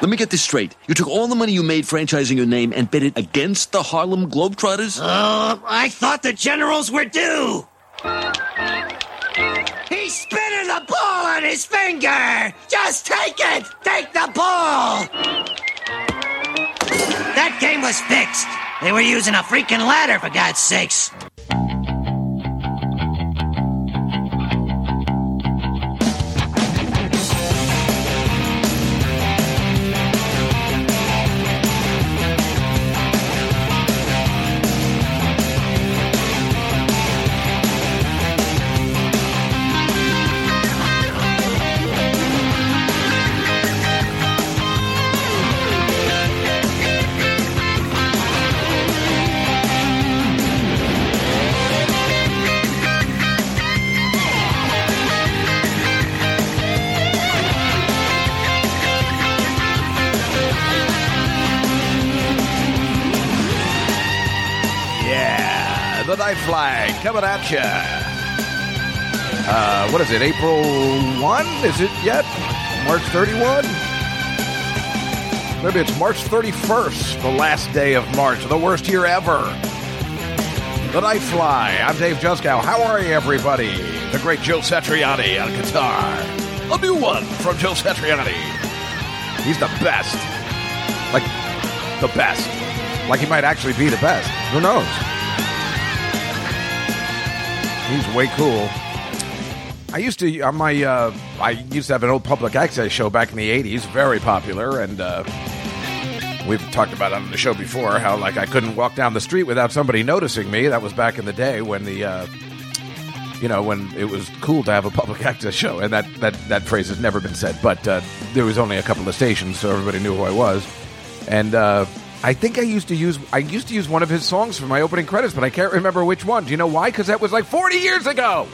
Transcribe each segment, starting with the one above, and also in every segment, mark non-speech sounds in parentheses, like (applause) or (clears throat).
Let me get this straight. You took all the money you made franchising your name and bet it against the Harlem Globetrotters? Uh, I thought the generals were due. He's spinning the ball on his finger. Just take it. Take the ball. That game was fixed. They were using a freaking ladder, for God's sakes. You. Uh, what is it? April one? Is it yet? March thirty-one? Maybe it's March thirty-first, the last day of March, the worst year ever. The Night Fly. I'm Dave Juskow. How are you, everybody? The great Joe Satriani on guitar. A new one from Joe Satriani. He's the best. Like the best. Like he might actually be the best. Who knows? He's way cool. I used to on my uh, I used to have an old public access show back in the '80s, very popular, and uh, we've talked about on the show before how like I couldn't walk down the street without somebody noticing me. That was back in the day when the uh, you know when it was cool to have a public (laughs) access show, and that that that phrase has never been said. But uh, there was only a couple of stations, so everybody knew who I was, and. I think I used to use I used to use one of his songs for my opening credits, but I can't remember which one. Do you know why? Because that was like 40 years ago.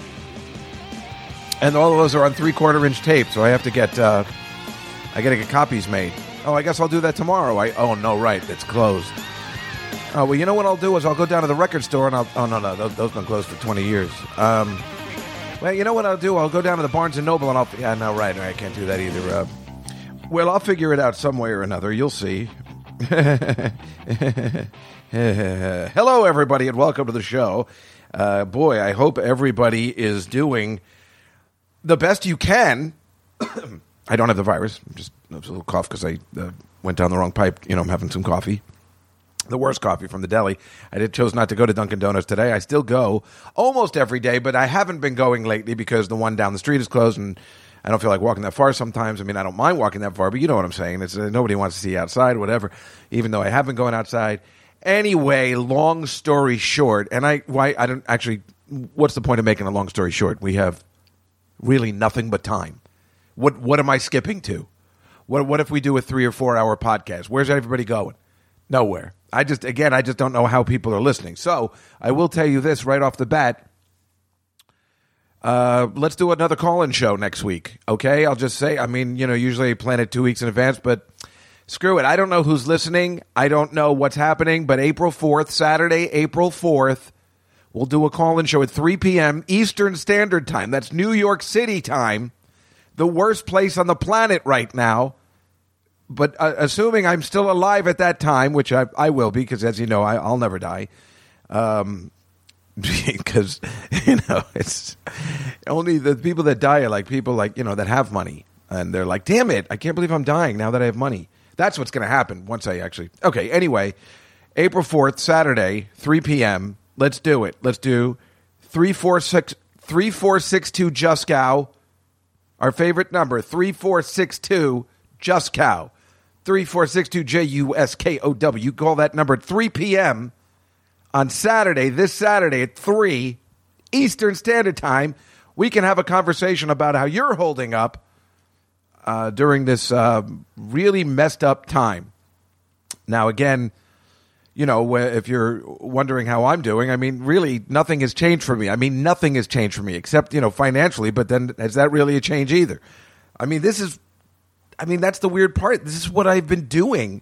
And all of those are on three quarter inch tape, so I have to get uh, I got to get copies made. Oh, I guess I'll do that tomorrow. I oh no, right, it's closed. Oh well, you know what I'll do is I'll go down to the record store and I'll oh no no those, those been closed for 20 years. Um, well, you know what I'll do? I'll go down to the Barnes and Noble and I'll yeah no right I can't do that either. Uh, well, I'll figure it out some way or another. You'll see. Hello, everybody, and welcome to the show. Uh, boy, I hope everybody is doing the best you can. (coughs) I don't have the virus. I'm just a little cough because I uh, went down the wrong pipe. You know, I'm having some coffee. The worst coffee from the deli. I did chose not to go to Dunkin' Donuts today. I still go almost every day, but I haven't been going lately because the one down the street is closed and I don't feel like walking that far sometimes. I mean, I don't mind walking that far, but you know what I'm saying. It's uh, nobody wants to see outside, whatever. Even though I have been going outside. Anyway, long story short, and I why I don't actually. What's the point of making a long story short? We have really nothing but time. What what am I skipping to? What what if we do a three or four hour podcast? Where's everybody going? Nowhere. I just again, I just don't know how people are listening. So I will tell you this right off the bat. Uh, let's do another call-in show next week. Okay, I'll just say. I mean, you know, usually I plan it two weeks in advance, but screw it. I don't know who's listening. I don't know what's happening. But April fourth, Saturday, April fourth, we'll do a call-in show at three p.m. Eastern Standard Time. That's New York City time. The worst place on the planet right now. But uh, assuming I'm still alive at that time, which I, I will be, because as you know, I, I'll never die. Um, (laughs) because you know it's only the people that die are like people like you know that have money. And they're like damn it i can't believe i'm dying now that i have money. That's what's going to happen once i actually okay anyway april 4th saturday 3 p.m let's do it. Let's do 346 3462 Juskow. Our favorite number 3462 Juskow. 3462 j-u-s-k-o-w You call that number at 3 p.m on Saturday, this Saturday at 3 Eastern Standard Time, we can have a conversation about how you're holding up uh, during this uh, really messed up time. Now, again, you know, if you're wondering how I'm doing, I mean, really, nothing has changed for me. I mean, nothing has changed for me except, you know, financially, but then is that really a change either? I mean, this is, I mean, that's the weird part. This is what I've been doing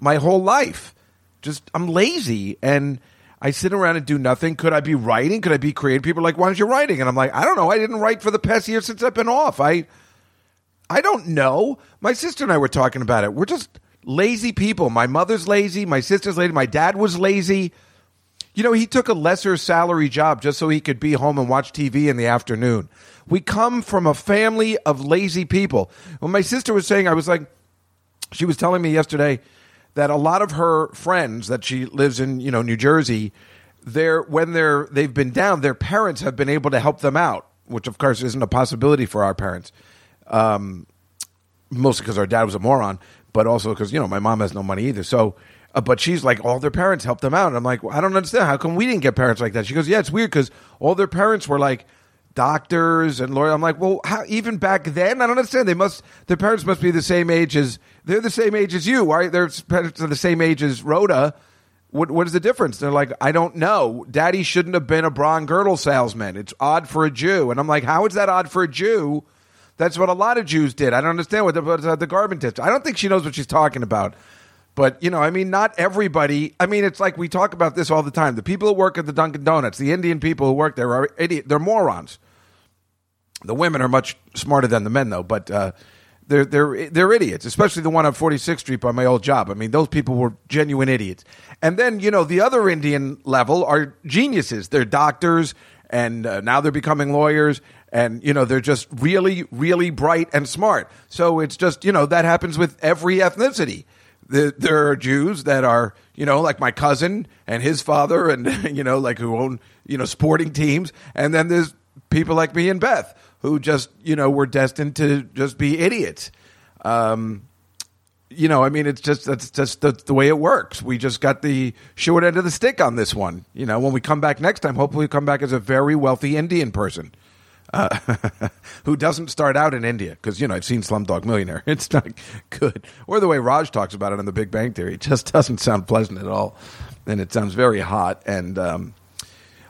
my whole life. Just, I'm lazy and I sit around and do nothing. Could I be writing? Could I be creative? People are like, why aren't you writing? And I'm like, I don't know. I didn't write for the past year since I've been off. I I don't know. My sister and I were talking about it. We're just lazy people. My mother's lazy. My sister's lazy. My dad was lazy. You know, he took a lesser salary job just so he could be home and watch TV in the afternoon. We come from a family of lazy people. When my sister was saying, I was like, she was telling me yesterday that a lot of her friends that she lives in, you know, New Jersey, they're when they're they've been down, their parents have been able to help them out, which of course isn't a possibility for our parents. Um, mostly because our dad was a moron, but also because you know my mom has no money either. So, uh, but she's like, all their parents helped them out. And I'm like, well, I don't understand. How come we didn't get parents like that? She goes, yeah, it's weird because all their parents were like doctors and lawyers. I'm like, well, how, even back then, I don't understand. They must, their parents must be the same age as they're the same age as you. Right? they're the same age as Rhoda. What what is the difference? They're like, I don't know. Daddy shouldn't have been a braun girdle salesman. It's odd for a Jew. And I'm like, how is that odd for a Jew? That's what a lot of Jews did. I don't understand what the, what the garment tips. I don't think she knows what she's talking about. But you know, I mean, not everybody. I mean, it's like we talk about this all the time. The people who work at the Dunkin' Donuts, the Indian people who work there, are idiot. They're morons. The women are much smarter than the men, though. But uh, they're they're they're idiots, especially the one on 46th Street by my old job. I mean, those people were genuine idiots. And then you know, the other Indian level are geniuses. They're doctors, and uh, now they're becoming lawyers, and you know, they're just really, really bright and smart. So it's just you know that happens with every ethnicity. The, there are Jews that are you know like my cousin and his father, and (laughs) you know like who own you know sporting teams, and then there's people like me and Beth who just you know were destined to just be idiots. Um, you know, I mean, it's just that's just the, the, way it works. We just got the short end of the stick on this one. You know, when we come back next time, hopefully, we come back as a very wealthy Indian person uh, (laughs) who doesn't start out in India because you know I've seen Slumdog Millionaire. (laughs) It's not good, or the way Raj talks about it in The Big Bang Theory. It just doesn't sound pleasant at all, and it sounds very hot and. Um,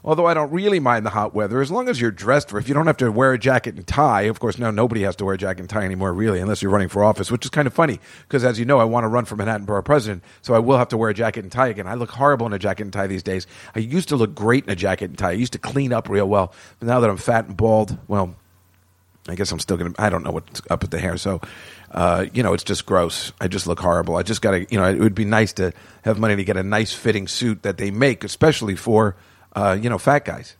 Although I don't really mind the hot weather, as long as you're dressed for. If you don't have to wear a jacket and tie, of course, now nobody has to wear a jacket and tie anymore, really, unless you're running for office, which is kind of funny because, as you know, I want to run for Manhattan Borough President, so I will have to wear a jacket and tie again. I look horrible in a jacket and tie these days. I used to look great in a jacket and tie. I used to clean up real well, but now that I'm fat and bald, well, I guess I'm still gonna. I don't know what's up with the hair, so uh, you know, it's just gross. I just look horrible. I just gotta, you know, it would be nice to have money to get a nice fitting suit that they make, especially for uh, you know fat guys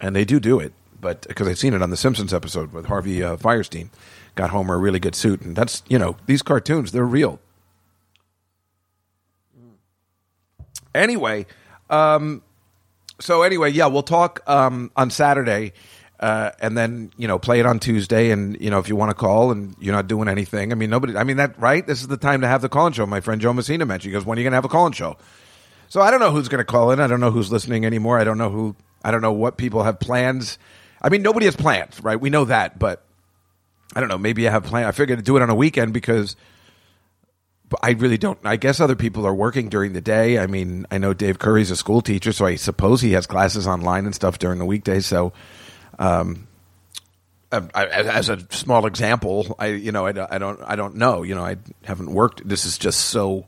and they do do it. But because I've seen it on the Simpsons episode with Harvey uh, Fierstein, got Homer a really good suit, and that's you know these cartoons they're real. Anyway, um, so anyway, yeah, we'll talk um, on Saturday. Uh, and then you know play it on Tuesday, and you know if you want to call and you're not doing anything, I mean nobody, I mean that right. This is the time to have the call-in show. My friend Joe Messina mentioned. He goes, "When are you going to have a call-in show?" So I don't know who's going to call in. I don't know who's listening anymore. I don't know who I don't know what people have plans. I mean, nobody has plans, right? We know that, but I don't know. Maybe I have plans. I figured to do it on a weekend because I really don't. I guess other people are working during the day. I mean, I know Dave Curry's a school teacher, so I suppose he has classes online and stuff during the weekdays. So, um, I, as a small example, I you know I, I don't I don't know. You know, I haven't worked. This is just so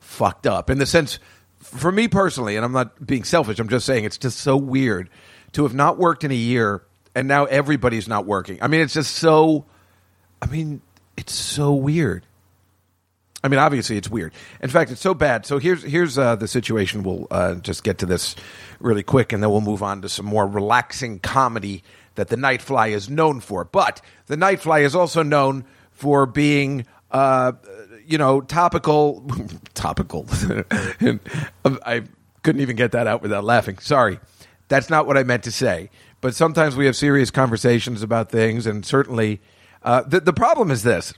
fucked up in the sense for me personally, and I'm not being selfish, I'm just saying it's just so weird to have not worked in a year and now everybody's not working. I mean, it's just so, I mean, it's so weird. I mean, obviously, it's weird. In fact, it's so bad. So here's here's uh, the situation. We'll uh, just get to this really quick, and then we'll move on to some more relaxing comedy that the Nightfly is known for. But the Nightfly is also known for being uh, you know, topical, (laughs) topical. (laughs) I couldn't even get that out without laughing. Sorry. That's not what I meant to say. But sometimes we have serious conversations about things, and certainly uh, the, the problem is this.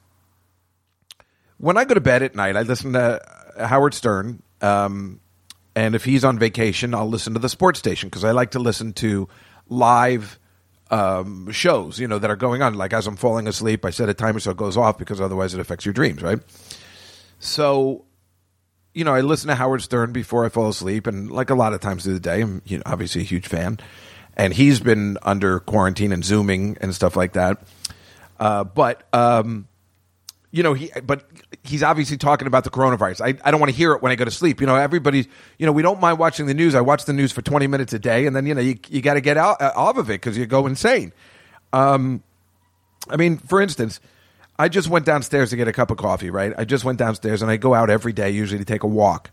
When I go to bed at night, I listen to Howard Stern. Um, and if he's on vacation, I'll listen to the sports station because I like to listen to live um, shows, you know, that are going on. Like as I'm falling asleep, I set a timer so it goes off because otherwise it affects your dreams, right? So, you know, I listen to Howard Stern before I fall asleep, and like a lot of times through the day, I'm you know, obviously a huge fan. And he's been under quarantine and zooming and stuff like that. Uh, but um, you know, he but he's obviously talking about the coronavirus. I, I don't want to hear it when I go to sleep. You know, everybody's you know, we don't mind watching the news. I watch the news for 20 minutes a day, and then, you know, you, you got to get out uh, off of it because you go insane. Um, I mean, for instance, I just went downstairs to get a cup of coffee. Right, I just went downstairs, and I go out every day usually to take a walk.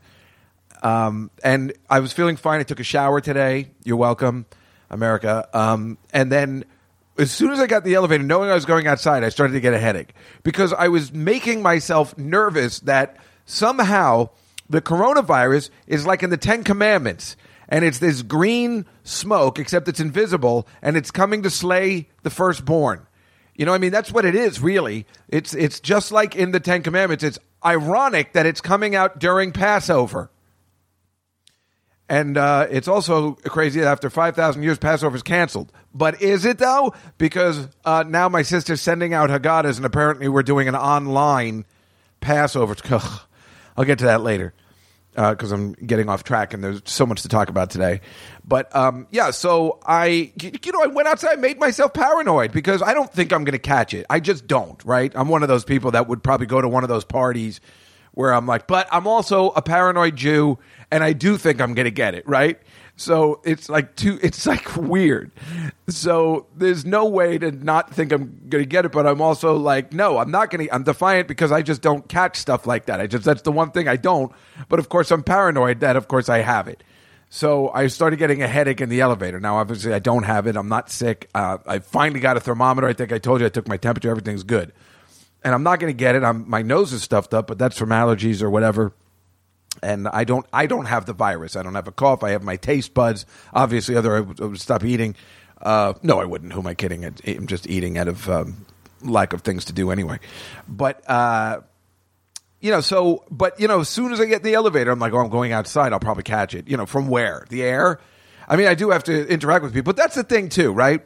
Um, and I was feeling fine. I took a shower today. You're welcome, America. Um, and then as soon as I got the elevator, knowing I was going outside, I started to get a headache because I was making myself nervous that somehow the coronavirus is like in the Ten Commandments. And it's this green smoke, except it's invisible, and it's coming to slay the firstborn. You know, I mean, that's what it is, really. It's it's just like in the Ten Commandments. It's ironic that it's coming out during Passover. And uh, it's also crazy that after 5,000 years, Passover is canceled. But is it, though? Because uh, now my sister's sending out Haggadahs, and apparently we're doing an online Passover. Ugh. I'll get to that later because uh, I'm getting off track and there's so much to talk about today. But um, yeah, so I, you know, I went outside, made myself paranoid because I don't think I'm going to catch it. I just don't, right? I'm one of those people that would probably go to one of those parties where I'm like, but I'm also a paranoid Jew and I do think I'm going to get it, right? So it's like too, it's like weird. So there's no way to not think I'm going to get it, but I'm also like, no, I'm not going to. I'm defiant because I just don't catch stuff like that. I just that's the one thing I don't. But of course, I'm paranoid that of course I have it. So I started getting a headache in the elevator. Now, obviously, I don't have it. I'm not sick. Uh, I finally got a thermometer. I think I told you I took my temperature. Everything's good, and I'm not going to get it. I'm my nose is stuffed up, but that's from allergies or whatever and I don't I don't have the virus. I don't have a cough. I have my taste buds. Obviously, other I would, I stop eating. Uh, no, I wouldn't. Who am I kidding? I'm just eating out of um, lack of things to do anyway. But uh, you know, so but you know, as soon as I get in the elevator, I'm like, oh, I'm going outside. I'll probably catch it. You know, from where? The air. I mean, I do have to interact with people, but that's the thing too, right?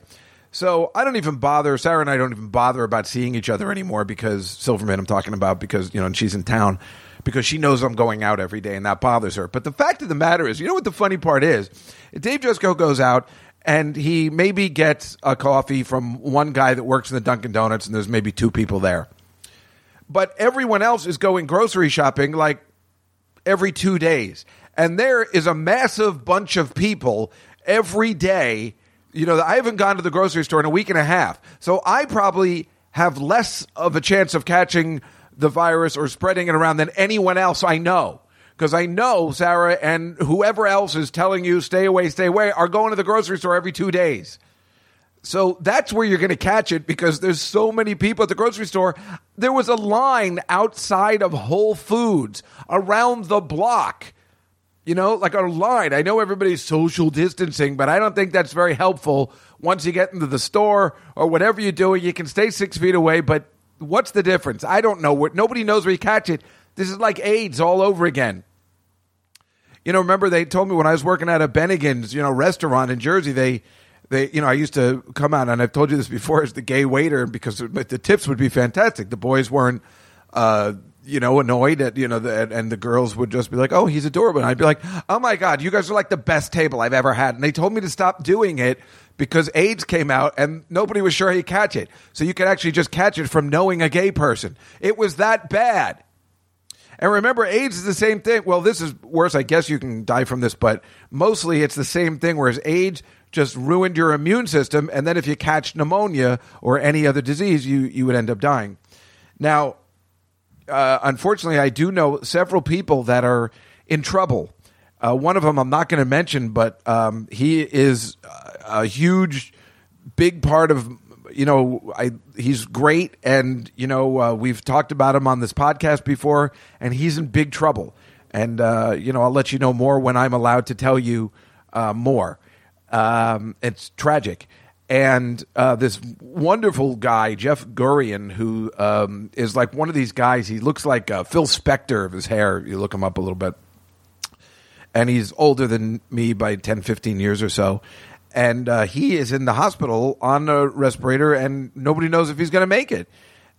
So I don't even bother. Sarah and I don't even bother about seeing each other anymore because Silverman, I'm talking about because you know, and she's in town because she knows I'm going out every day and that bothers her. But the fact of the matter is, you know what the funny part is? Dave Juskow goes out and he maybe gets a coffee from one guy that works in the Dunkin' Donuts and there's maybe two people there. But everyone else is going grocery shopping like every two days. And there is a massive bunch of people every day. You know, I haven't gone to the grocery store in a week and a half. So I probably have less of a chance of catching the virus or spreading it around than anyone else I know. Because I know Sarah and whoever else is telling you stay away, stay away, are going to the grocery store every two days. So that's where you're going to catch it because there's so many people at the grocery store. There was a line outside of Whole Foods around the block. You know, like a line. I know everybody's social distancing, but I don't think that's very helpful once you get into the store or whatever you're doing. You can stay six feet away, but What's the difference? I don't know. Nobody knows where you catch it. This is like AIDS all over again. You know, remember they told me when I was working at a Bennigan's, you know, restaurant in Jersey, they they you know i used to come out and i've told you this before as the gay waiter because the tips would be fantastic the boys weren't uh, you know annoyed at you know the, and the girls would just be like oh he's adorable and i'd be like oh my god you guys are like the best table i've ever had and they told me to stop doing it because AIDS came out and nobody was sure he'd catch it. So you could actually just catch it from knowing a gay person. It was that bad. And remember, AIDS is the same thing. Well, this is worse. I guess you can die from this, but mostly it's the same thing. Whereas AIDS just ruined your immune system, and then if you catch pneumonia or any other disease, you you would end up dying. Now, uh, unfortunately, I do know several people that are in trouble. Uh, one of them I'm not going to mention, but um, he is a huge, big part of you know I he's great, and you know uh, we've talked about him on this podcast before, and he's in big trouble. And uh, you know I'll let you know more when I'm allowed to tell you uh, more. Um, it's tragic. And uh, this wonderful guy, Jeff Gurian, who um, is like one of these guys. He looks like uh, Phil Spector of his hair. You look him up a little bit and he's older than me by 10, 15 years or so. And uh, he is in the hospital on a respirator, and nobody knows if he's going to make it.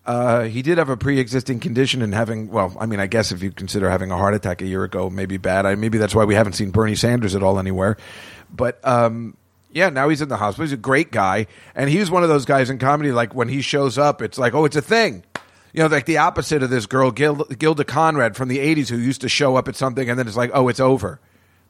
Uh, he did have a pre-existing condition and having well i mean i guess if you consider having a heart attack a year ago maybe bad. I, maybe that's why we haven't seen bernie sanders at all anywhere. But um, yeah now he's in the hospital. He's a great guy. And he was one of those guys in comedy like when he shows up it's like oh it's a thing you know like the opposite of this girl Gil- gilda conrad from the 80s who used to show up at something and then it's like oh it's over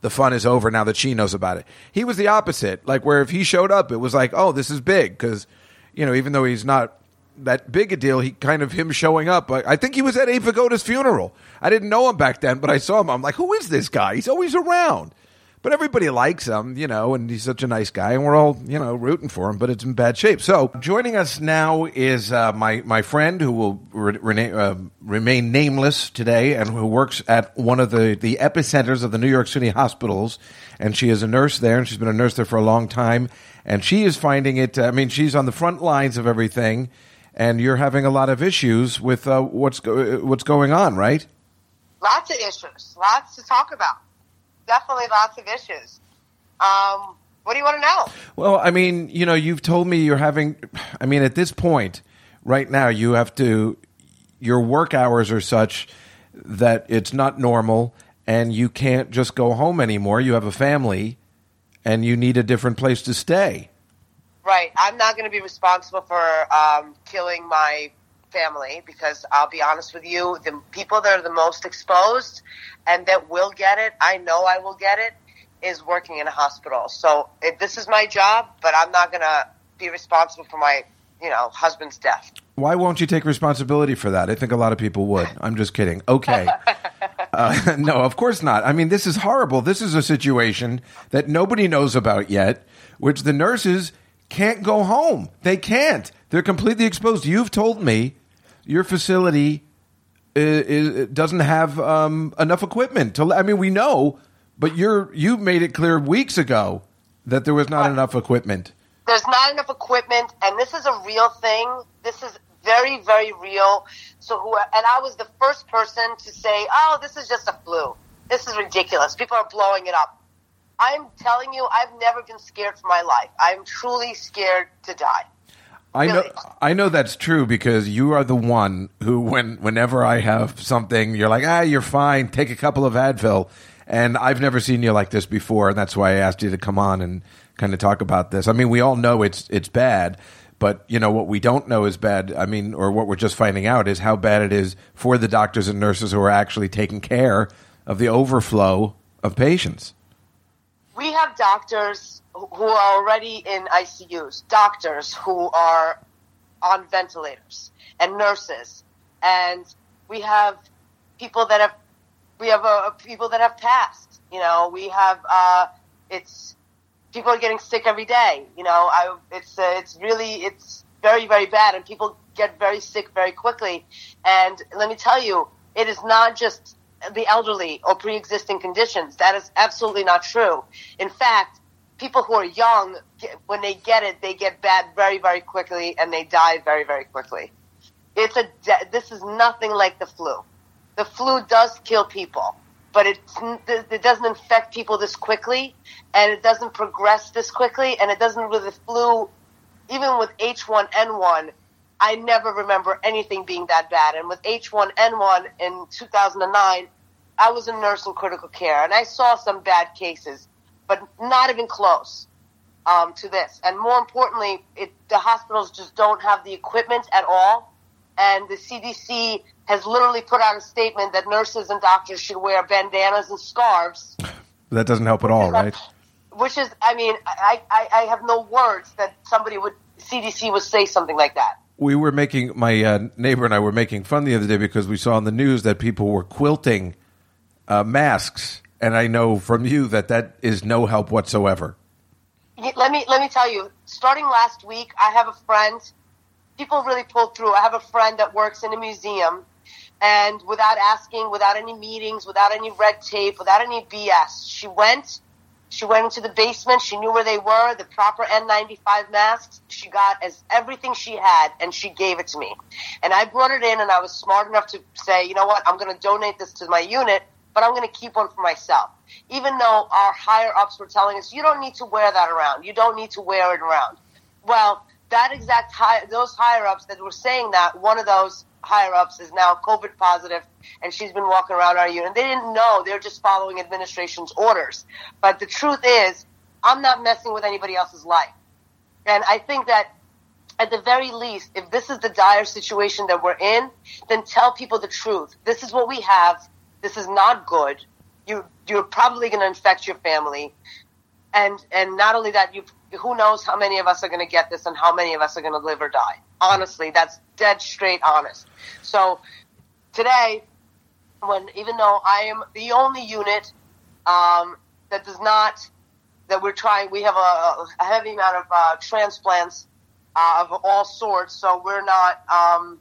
the fun is over now that she knows about it. He was the opposite. Like where if he showed up, it was like, oh, this is big because you know even though he's not that big a deal. He kind of him showing up. I, I think he was at Abe Vigoda's funeral. I didn't know him back then, but I saw him. I'm like, who is this guy? He's always around. But everybody likes him, you know, and he's such a nice guy, and we're all, you know, rooting for him. But it's in bad shape. So joining us now is uh, my my friend who will re- uh, remain nameless today, and who works at one of the the epicenters of the New York City hospitals, and she is a nurse there, and she's been a nurse there for a long time, and she is finding it. I mean, she's on the front lines of everything, and you're having a lot of issues with uh, what's go- what's going on, right? Lots of issues, lots to talk about definitely lots of issues. Um, what do you want to know? Well, I mean, you know, you've told me you're having. I mean, at this point, right now, you have to. Your work hours are such that it's not normal, and you can't just go home anymore. You have a family, and you need a different place to stay. Right. I'm not going to be responsible for um, killing my family because I'll be honest with you, the people that are the most exposed and that will get it, I know I will get it, is working in a hospital. So if this is my job, but I'm not going to be responsible for my, you know, husband's death. Why won't you take responsibility for that? I think a lot of people would. I'm just kidding. Okay. (laughs) Uh, (laughs) no, of course not. I mean, this is horrible. This is a situation that nobody knows about yet, which the nurses can't go home. They can't. They're completely exposed. You've told me your facility is, is, doesn't have um, enough equipment to. I mean, we know, but you're you made it clear weeks ago that there was not enough equipment. There's not enough equipment, and this is a real thing. This is very, very real. So, who, and I was the first person to say, "Oh, this is just a flu. This is ridiculous. People are blowing it up." I'm telling you, I've never been scared for my life. I'm truly scared to die. I know I know that's true because you are the one who when whenever I have something you're like ah you're fine take a couple of Advil and I've never seen you like this before and that's why I asked you to come on and kind of talk about this. I mean we all know it's it's bad but you know what we don't know is bad I mean or what we're just finding out is how bad it is for the doctors and nurses who are actually taking care of the overflow of patients. We have doctors who are already in ICUs, doctors who are on ventilators, and nurses, and we have people that have we have uh, people that have passed. You know, we have uh, it's people are getting sick every day. You know, I it's uh, it's really it's very very bad, and people get very sick very quickly. And let me tell you, it is not just the elderly or pre-existing conditions. That is absolutely not true. In fact, people who are young, when they get it, they get bad very, very quickly and they die very, very quickly. It's a, this is nothing like the flu. The flu does kill people, but it, it doesn't infect people this quickly and it doesn't progress this quickly and it doesn't with the flu, even with H1N1, I never remember anything being that bad. And with H1N1 in 2009, I was a nurse in critical care and I saw some bad cases but not even close um, to this. And more importantly, it, the hospitals just don't have the equipment at all. And the CDC has literally put out a statement that nurses and doctors should wear bandanas and scarves. That doesn't help at all, right? Which is, I mean, I, I, I have no words that somebody would, CDC would say something like that we were making my uh, neighbor and I were making fun the other day because we saw on the news that people were quilting uh, masks and I know from you that that is no help whatsoever. Let me let me tell you. Starting last week, I have a friend. People really pulled through. I have a friend that works in a museum, and without asking, without any meetings, without any red tape, without any BS, she went. She went into the basement. She knew where they were, the proper N95 masks. She got as everything she had, and she gave it to me. And I brought it in, and I was smart enough to say, you know what, I'm going to donate this to my unit but I'm going to keep one for myself. Even though our higher ups were telling us, you don't need to wear that around. You don't need to wear it around. Well, that exact high, those higher ups that were saying that, one of those higher ups is now COVID positive and she's been walking around our unit. They didn't know. They're just following administration's orders. But the truth is, I'm not messing with anybody else's life. And I think that at the very least, if this is the dire situation that we're in, then tell people the truth. This is what we have. This is not good. You you're probably going to infect your family, and and not only that, you who knows how many of us are going to get this and how many of us are going to live or die. Honestly, that's dead straight honest. So today, when even though I am the only unit um, that does not that we're trying, we have a, a heavy amount of uh, transplants uh, of all sorts. So we're not. Um,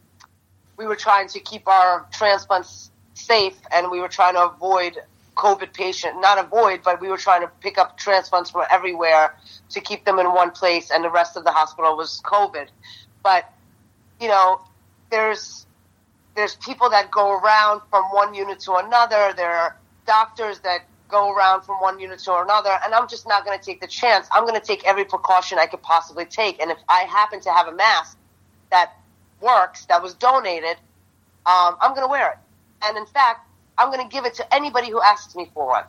we were trying to keep our transplants safe, and we were trying to avoid COVID patient, not avoid, but we were trying to pick up transplants from everywhere to keep them in one place, and the rest of the hospital was COVID. But you know, there's there's people that go around from one unit to another. There are doctors that go around from one unit to another, and I'm just not going to take the chance. I'm going to take every precaution I could possibly take, and if I happen to have a mask that works, that was donated, um, I'm going to wear it. And in fact, I'm going to give it to anybody who asks me for one.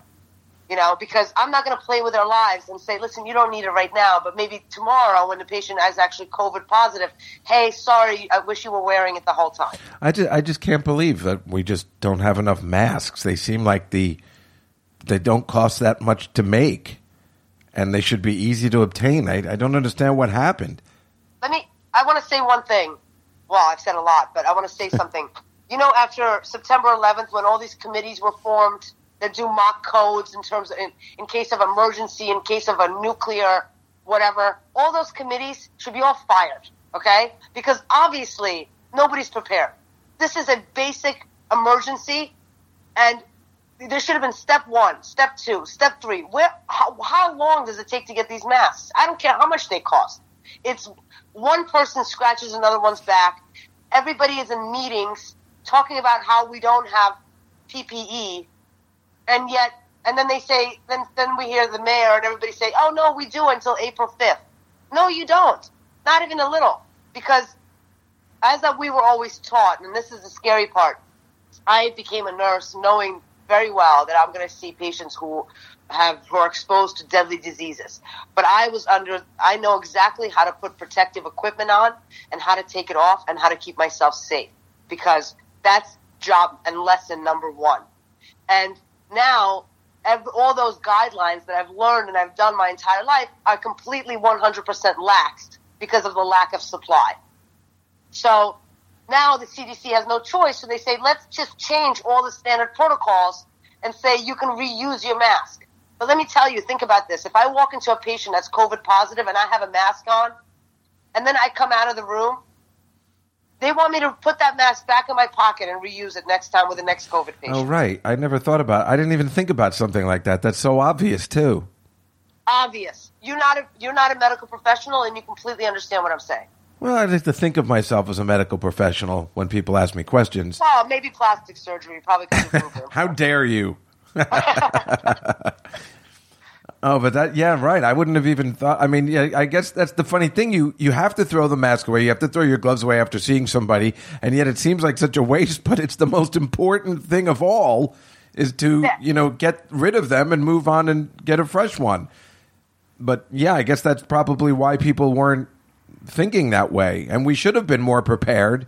You know, because I'm not going to play with their lives and say, listen, you don't need it right now, but maybe tomorrow when the patient is actually COVID positive, hey, sorry, I wish you were wearing it the whole time. I just, I just can't believe that we just don't have enough masks. They seem like the they don't cost that much to make, and they should be easy to obtain. I, I don't understand what happened. Let me. I want to say one thing. Well, I've said a lot, but I want to say something. You know, after September 11th, when all these committees were formed that do mock codes in terms of in, in case of emergency, in case of a nuclear whatever, all those committees should be all fired. Okay, because obviously nobody's prepared. This is a basic emergency, and there should have been step one, step two, step three. Where, how, how long does it take to get these masks? I don't care how much they cost. It's one person scratches another one's back. Everybody is in meetings talking about how we don't have PPE, and yet, and then they say, then then we hear the mayor and everybody say, "Oh no, we do until April 5th." No, you don't. Not even a little, because as that we were always taught, and this is the scary part. I became a nurse knowing very well that I'm going to see patients who have who are exposed to deadly diseases. But I was under I know exactly how to put protective equipment on and how to take it off and how to keep myself safe because that's job and lesson number 1. And now all those guidelines that I've learned and I've done my entire life are completely 100% laxed because of the lack of supply. So now the CDC has no choice, so they say, let's just change all the standard protocols and say you can reuse your mask. But let me tell you, think about this. If I walk into a patient that's COVID positive and I have a mask on, and then I come out of the room, they want me to put that mask back in my pocket and reuse it next time with the next COVID patient. Oh, right. I never thought about. It. I didn't even think about something like that. That's so obvious too. Obvious. You're not a you're not a medical professional, and you completely understand what I'm saying. Well, I like to think of myself as a medical professional when people ask me questions. Well, maybe plastic surgery probably could (laughs) How dare you? (laughs) (laughs) oh, but that yeah, right. I wouldn't have even thought. I mean, yeah, I guess that's the funny thing. You you have to throw the mask away. You have to throw your gloves away after seeing somebody, and yet it seems like such a waste. (laughs) But it's the most important thing of all is to Yeah. you know get rid of them and move on and get a fresh one. But yeah, I guess that's probably why people weren't thinking that way, and we should have been more prepared.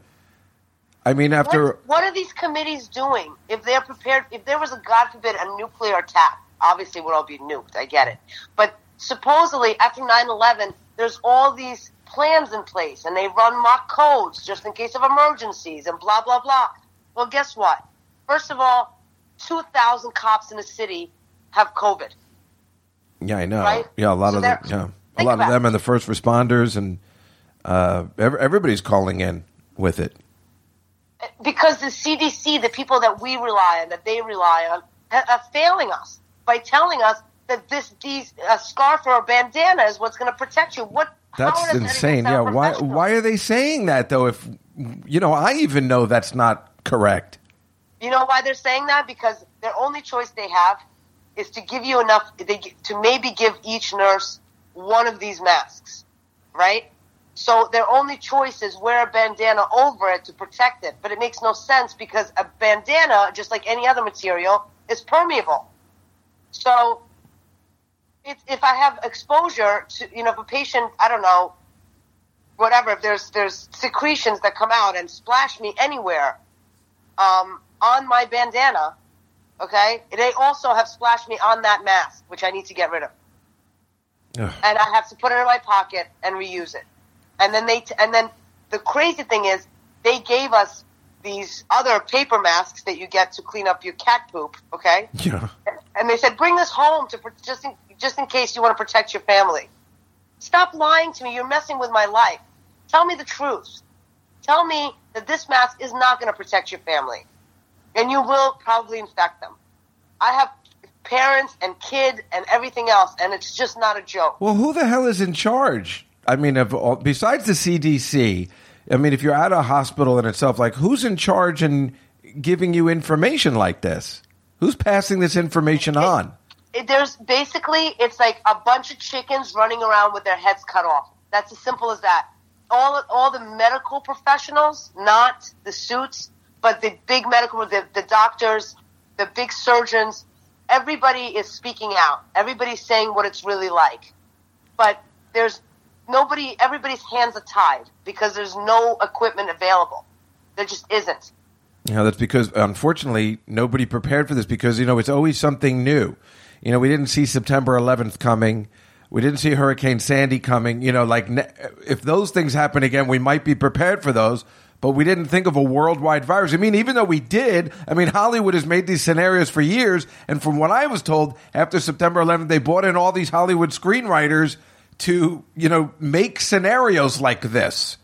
I mean, after What, what are these committees doing? If they're prepared, if there was a God forbid a nuclear attack, obviously we'll all be nuked. I get it, but supposedly after 9-11, there's all these plans in place, and they run mock codes just in case of emergencies and blah blah blah. Well, guess what? First of all, two thousand cops in the city have COVID. Yeah, I know. Right? Yeah, a lot So of them. Yeah, a lot of them it. and the first responders, and uh, ev- everybody's calling in with it. because the CDC, the people that we rely on, that they rely on, are failing us by telling us that this these a scarf or a bandana is what's going to protect you. What? how That's does that insane. Yeah, why? Why are they saying that though? If you know, I even know that's not correct. You know why they're saying that? Because their only choice they have is to give you enough they, to maybe give each nurse one of these masks, right? So their only choice is wear a bandana over it to protect it. But it makes no sense because a bandana, just like any other material, is permeable. So if, if I have exposure to, you know, if a patient, I don't know, whatever, if there's, there's secretions that come out and splash me anywhere, um, on my bandana, okay, they also have splashed me on that mask, which I need to get rid of. Ugh. and I have to put it in my pocket and reuse it. And then they t- and then the crazy thing is they gave us these other paper masks that you get to clean up your cat poop. Okay, Yeah. And they said bring this home to just in, just in case you want to protect your family. Stop lying to me. You're messing with my life. Tell me the truth. Tell me that this mask is not going to protect your family, and you will probably infect them. I have parents and kid and everything else, and it's just not a joke. Well, who the hell is in charge? I mean, of all, besides the CDC, I mean, if you're at a hospital in itself, like who's in charge and giving you information like this? Who's passing this information on? it, there's basically it's like a bunch of chickens running around with their heads cut off. That's as simple as that. All all the medical professionals, not the suits, but the big medical, the, the doctors, the big surgeons, everybody is speaking out. Everybody's saying what it's really like. But there's nobody. Everybody's hands are tied because there's no equipment available. There just isn't. You know, that's because unfortunately nobody prepared for this because you know it's always something new. You know, we didn't see September 11th coming. We didn't see Hurricane Sandy coming. You know, like ne- if those things happen again, we might be prepared for those. But we didn't think of a worldwide virus. I mean, even though we did, I mean, Hollywood has made these scenarios for years. And from what I was told, after September 11th, they brought in all these Hollywood screenwriters to, you know, make scenarios like this.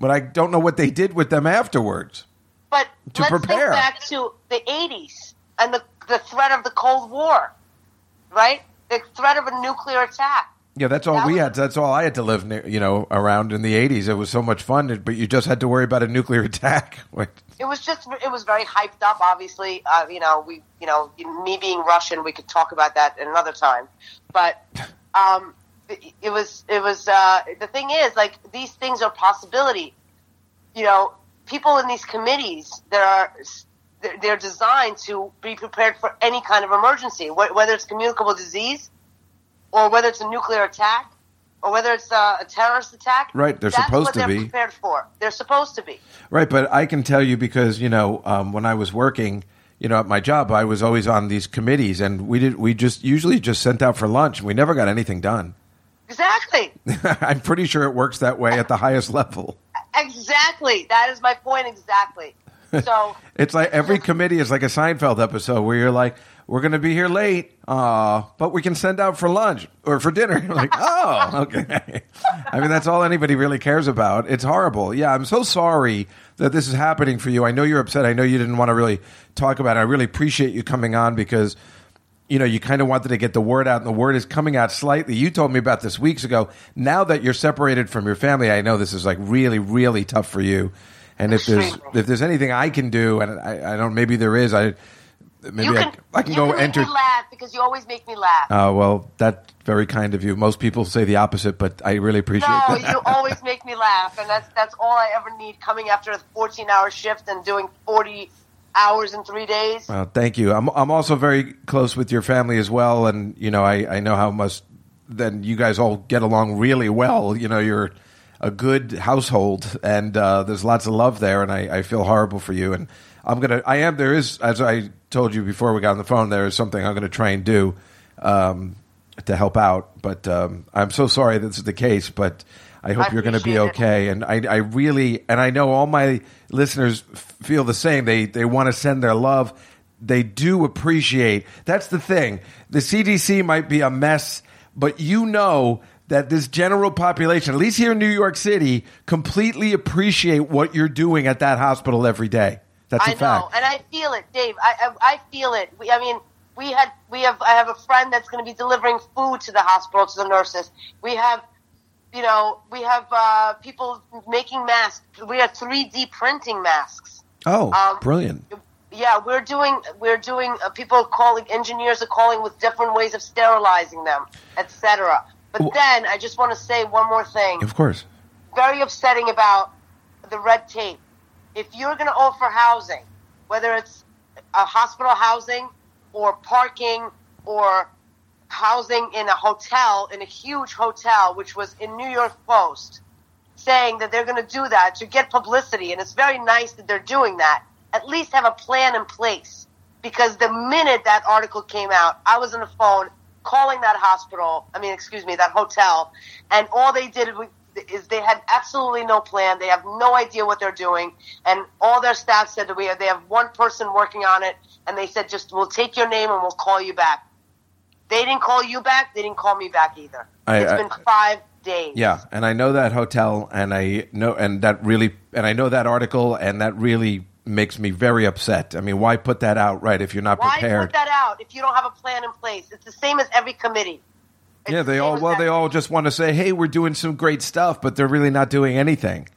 But I don't know what they did with them afterwards. But To let's prepare. think back to the 80s and the, the threat of the Cold War, right? The threat of a nuclear attack. Yeah, that's all That we was- had. That's all I had to live, near, you know, around in the '80s. It was so much fun, but you just had to worry about a nuclear (laughs) attack. It was just, it was very hyped up, obviously. Uh, you know, we, you know, me being Russian, we could talk about that another time. But (laughs) um, it, it was, it was, uh, the thing is, like, these things are possibility. You know, people in these committees, there are, they're- designed to be prepared for any kind of emergency, whether it's communicable disease, or whether it's a nuclear attack, or whether it's uh, a terrorist attack. Right, they're supposed to they're be. prepared for. They're supposed to be. Right, but I can tell you because you know um, when I was working, you know, at my job, I was always on these committees, and we did we just usually just sent out for lunch. and We never got anything done. Exactly. (laughs) I'm pretty sure it works that way at the highest level. Exactly. That is my point. Exactly. (laughs) So It's like every committee is like a Seinfeld episode where you're like, "We're going to be here late, uh, but we can send out for lunch or for dinner." (laughs) You're like, "Oh, (laughs) okay." I mean, that's all anybody really cares about. It's horrible. Yeah, I'm so sorry that this is happening for you. I know you're upset. I know you didn't want to really talk about it. I really appreciate you coming on because you know, you kind of wanted to get the word out, and the word is coming out slightly. You told me about this weeks ago. Now that you're separated from your family, I know this is like really, really tough for you. And if there's if there's anything I can do, and I, I don't, maybe there is, I maybe you I, can, I can you go can make enter. me laugh because you always make me laugh. Oh well, that's very kind of you. Most people say the opposite, but I really appreciate no, that. you always make me laugh, and that's that's all I ever need. Coming after a 14-hour shift and doing 40 hours in three days. Well, thank you. I'm I'm also very close with your family as well, and you know I, I know how much then you guys all get along really well. You know you're a good household, and uh, there's lots of love there, and I, I feel horrible for you. And I'm gonna I am there is as I told you before we got on the phone there is something I'm gonna try and do um, to help out, but um, I'm so sorry this is the case, but. I hope I you're going to be appreciate it. okay. And I, I really, and I know all my listeners feel the same. They, they want to send their love. They do appreciate. That's the thing. The CDC might be a mess, but you know that this general population, at least here in New York City, completely appreciate what you're doing at that hospital every day. That's a I know, fact. and I feel it, Dave. I, I I feel it. We, I mean, we had we have I have a friend that's going to be delivering food to the hospital to the nurses. We have, you know, we have uh, people making masks. We have three D printing masks. oh, um, brilliant. Yeah, we're doing we're doing. Uh, people are calling engineers are calling with different ways of sterilizing them, etc. But Well- then I just want to say one more thing Of course. very upsetting about the red tape. If you're going to offer housing, whether it's a hospital housing or parking or housing in a hotel, in a huge hotel, which was in New York Post, saying that they're going to do that to get publicity, and it's very nice that they're doing that. At least have a plan in place. Because the minute that article came out, I was on the phone calling that hospital. I mean, excuse me, that hotel, and all they did is they had absolutely no plan. They have no idea what they're doing, and all their staff said that we have, they have one person working on it, and they said just we'll take your name and we'll call you back. They didn't call you back. They didn't call me back either. I- it's I- been five days. Yeah, and I know that hotel, and I know, and that really, and I know that article, and that really makes me very upset. I mean, why put that out, right? If you're not Why prepared. put that out if you don't have a plan in place? It's the same as every committee. It's yeah, they same all well, they all just want to say, "Hey, we're doing some great stuff," but they're really not doing anything.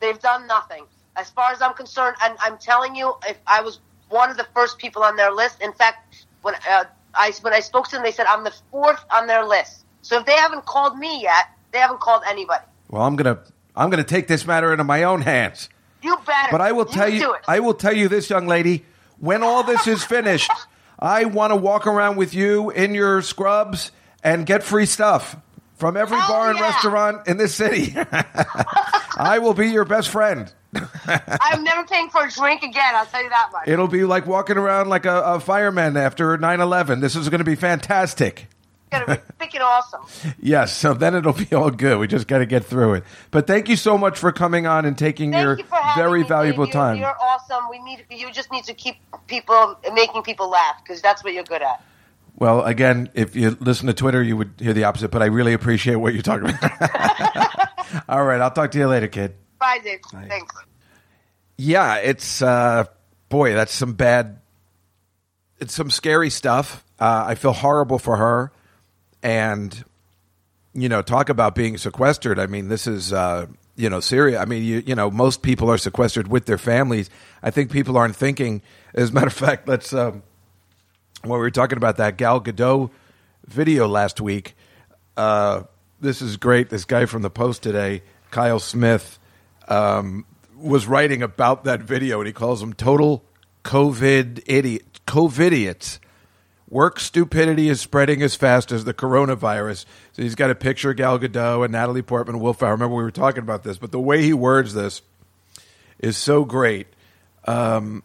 They've done nothing. As far as I'm concerned, and I'm telling you, if I was one of the first people on their list, in fact, when uh, I when I spoke to them, they said I'm the fourth on their list. So if they haven't called me yet, they haven't called anybody. Well, I'm gonna, I'm gonna take this matter into my own hands. You better. But I will tell you. I will tell you this, young lady. When all this is finished, I want to walk around with you in your scrubs and get free stuff from every Hell bar and yeah. restaurant in this city. (laughs) I will be your best friend. I'm never paying for a drink again. I'll tell you that much. It'll be like walking around like a, a fireman after 9-11. This is going to be fantastic. It's gonna be (laughs) freaking awesome. Yes, so then it'll be all good. We just got to get through it. But thank you so much for coming on and taking Thank your you for having very me, valuable Dave. time. You're, you're awesome. We need you. Just need to keep people making people laugh because that's what you're good at. Well, again, if you listen to Twitter, you would hear the opposite, but I really appreciate what you're talking about. (laughs) All right, I'll talk to you later, kid. Bye, Dave. Thanks. Yeah, it's uh boy, that's some bad it's some scary stuff. Uh, I feel horrible for her and you know, talk about being sequestered. I mean, this is uh you know, Syria. I mean, you you know, most people are sequestered with their families. I think people aren't thinking. As a matter of fact, let's um, when we were talking about that Gal Gadot video last week. Uh, this is great. This guy from the Post today, Kyle Smith, um, was writing about that video, and he calls them total COVID idiot, COVIDiots. Work stupidity is spreading as fast as the coronavirus. So he's got a picture of Gal Gadot and Natalie Portman Wolf. I remember we were talking about this, but the way he words this is so great. Um,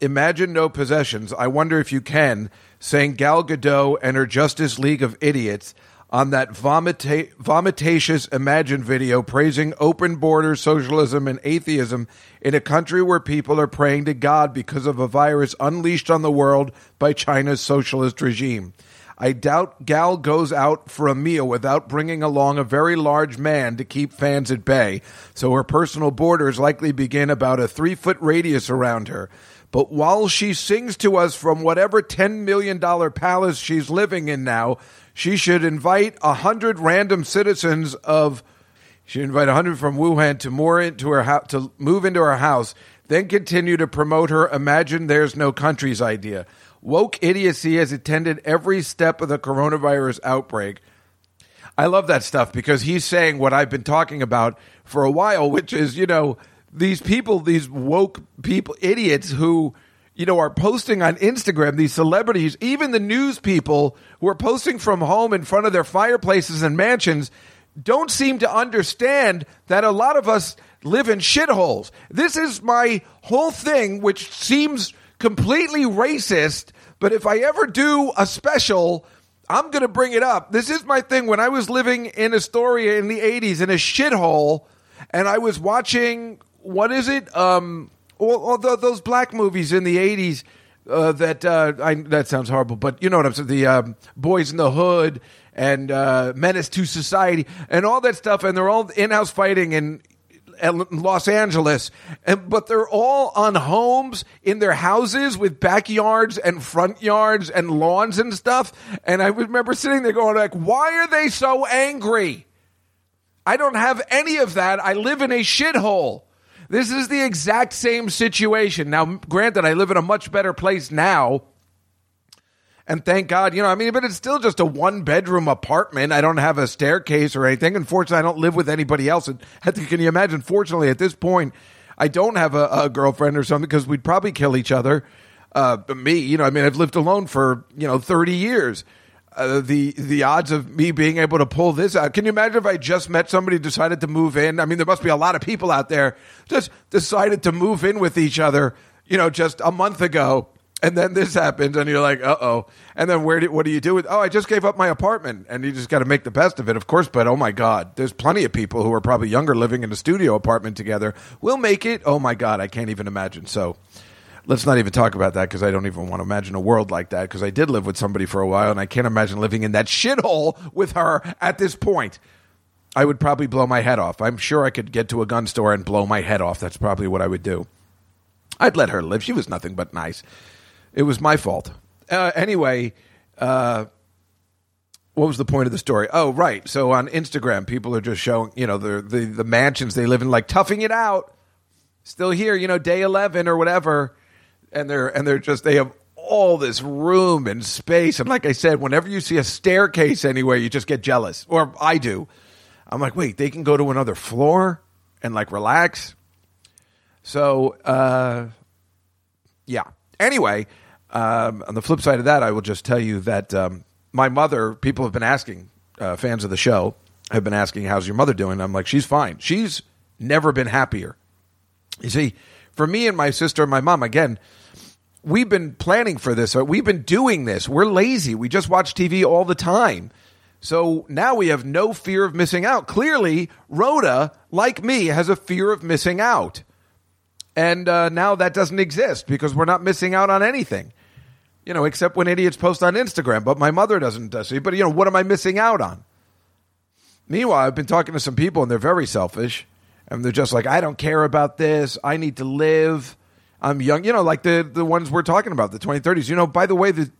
imagine no possessions. I wonder if you can, saying Gal Gadot and her Justice League of Idiots on that vomita- vomitacious Imagine video praising open border socialism and atheism in a country where people are praying to God because of a virus unleashed on the world by China's socialist regime. I doubt Gal goes out for a meal without bringing along a very large man to keep fans at bay, so her personal borders likely begin about a three foot radius around her. But while she sings to us from whatever $10 million palace she's living in now, she should invite a hundred random citizens of she invite a hundred from Wuhan to more into her house to move into her house, then continue to promote her "Imagine There's No Countries" idea. Woke idiocy has attended every step of the coronavirus outbreak. I love that stuff because he's saying what I've been talking about for a while, which is, you know, these people, these woke people, idiots who, you know, are posting on Instagram, these celebrities, even the news people who are posting from home in front of their fireplaces and mansions, don't seem to understand that a lot of us live in shitholes. This is my whole thing, which seems completely racist, but if I ever do a special, I'm going to bring it up. This is my thing. When I was living in Astoria in the 80s in a shithole, and I was watching, what is it? Um, all, all tho- those black movies in the 80s. Uh, that uh, I, that sounds horrible, but you know what I'm saying. The um, Boyz n the Hood and uh, Menace to Society and all that stuff, and they're all in-house fighting in Los Angeles, and but they're all on homes in their houses with backyards and front yards and lawns and stuff. And I remember sitting there going like, "Why are they so angry?" I don't have any of that. I live in a shithole. This is the exact same situation. Now, granted, I live in a much better place now. And thank God, you know, I mean, but it's still just a one bedroom apartment. I don't have a staircase or anything. Unfortunately, I don't live with anybody else. And (laughs) can you imagine? Fortunately, at this point, I don't have a, a girlfriend or something because we'd probably kill each other. Uh, me, you know, I mean, I've lived alone for, you know, 30 years. Uh, the the odds of me being able to pull this out. Can you imagine if I just met somebody decided to move in? I mean, there must be a lot of people out there just decided to move in with each other, you know, just a month ago. And then this happens, and you're like, uh oh. And then where do, what do you do with? Oh, I just gave up my apartment, and you just got to make the best of it, of course. But oh my God, there's plenty of people who are probably younger living in a studio apartment together. We'll make it. Oh my God, I can't even imagine. So let's not even talk about that because I don't even want to imagine a world like that because I did live with somebody for a while, and I can't imagine living in that shithole with her at this point. I would probably blow my head off. I'm sure I could get to a gun store and blow my head off. That's probably what I would do. I'd let her live. She was nothing but nice. It was my fault. Uh, anyway, uh, what was the point of the story? Oh, right. So on Instagram, people are just showing, you know, the the, the mansions they live in, like toughing it out. Still here, you know, day eleven or whatever, and they're and they're just they have all this room and space. And like I said, whenever you see a staircase anywhere, you just get jealous, or I do. I'm like, wait, they can go to another floor and like relax. So, uh, yeah. Anyway, um, on the flip side of that, I will just tell you that um, my mother, people have been asking, uh, fans of the show have been asking, how's your mother doing? I'm like, she's fine. She's never been happier. You see, for me and my sister and my mom, again, we've been planning for this. We've been doing this. We're lazy. We just watch TV all the time. So now we have no fear of missing out. Clearly, Rhoda, like me, has a fear of missing out. And uh, now that doesn't exist because we're not missing out on anything, you know, except when idiots post on Instagram. But my mother doesn't see. But, you know, what am I missing out on? Meanwhile, I've been talking to some people and they're very selfish. And they're just like, I don't care about this. I need to live. I'm young. You know, like the, the ones we're talking about, the 2030s. You know, by the way, the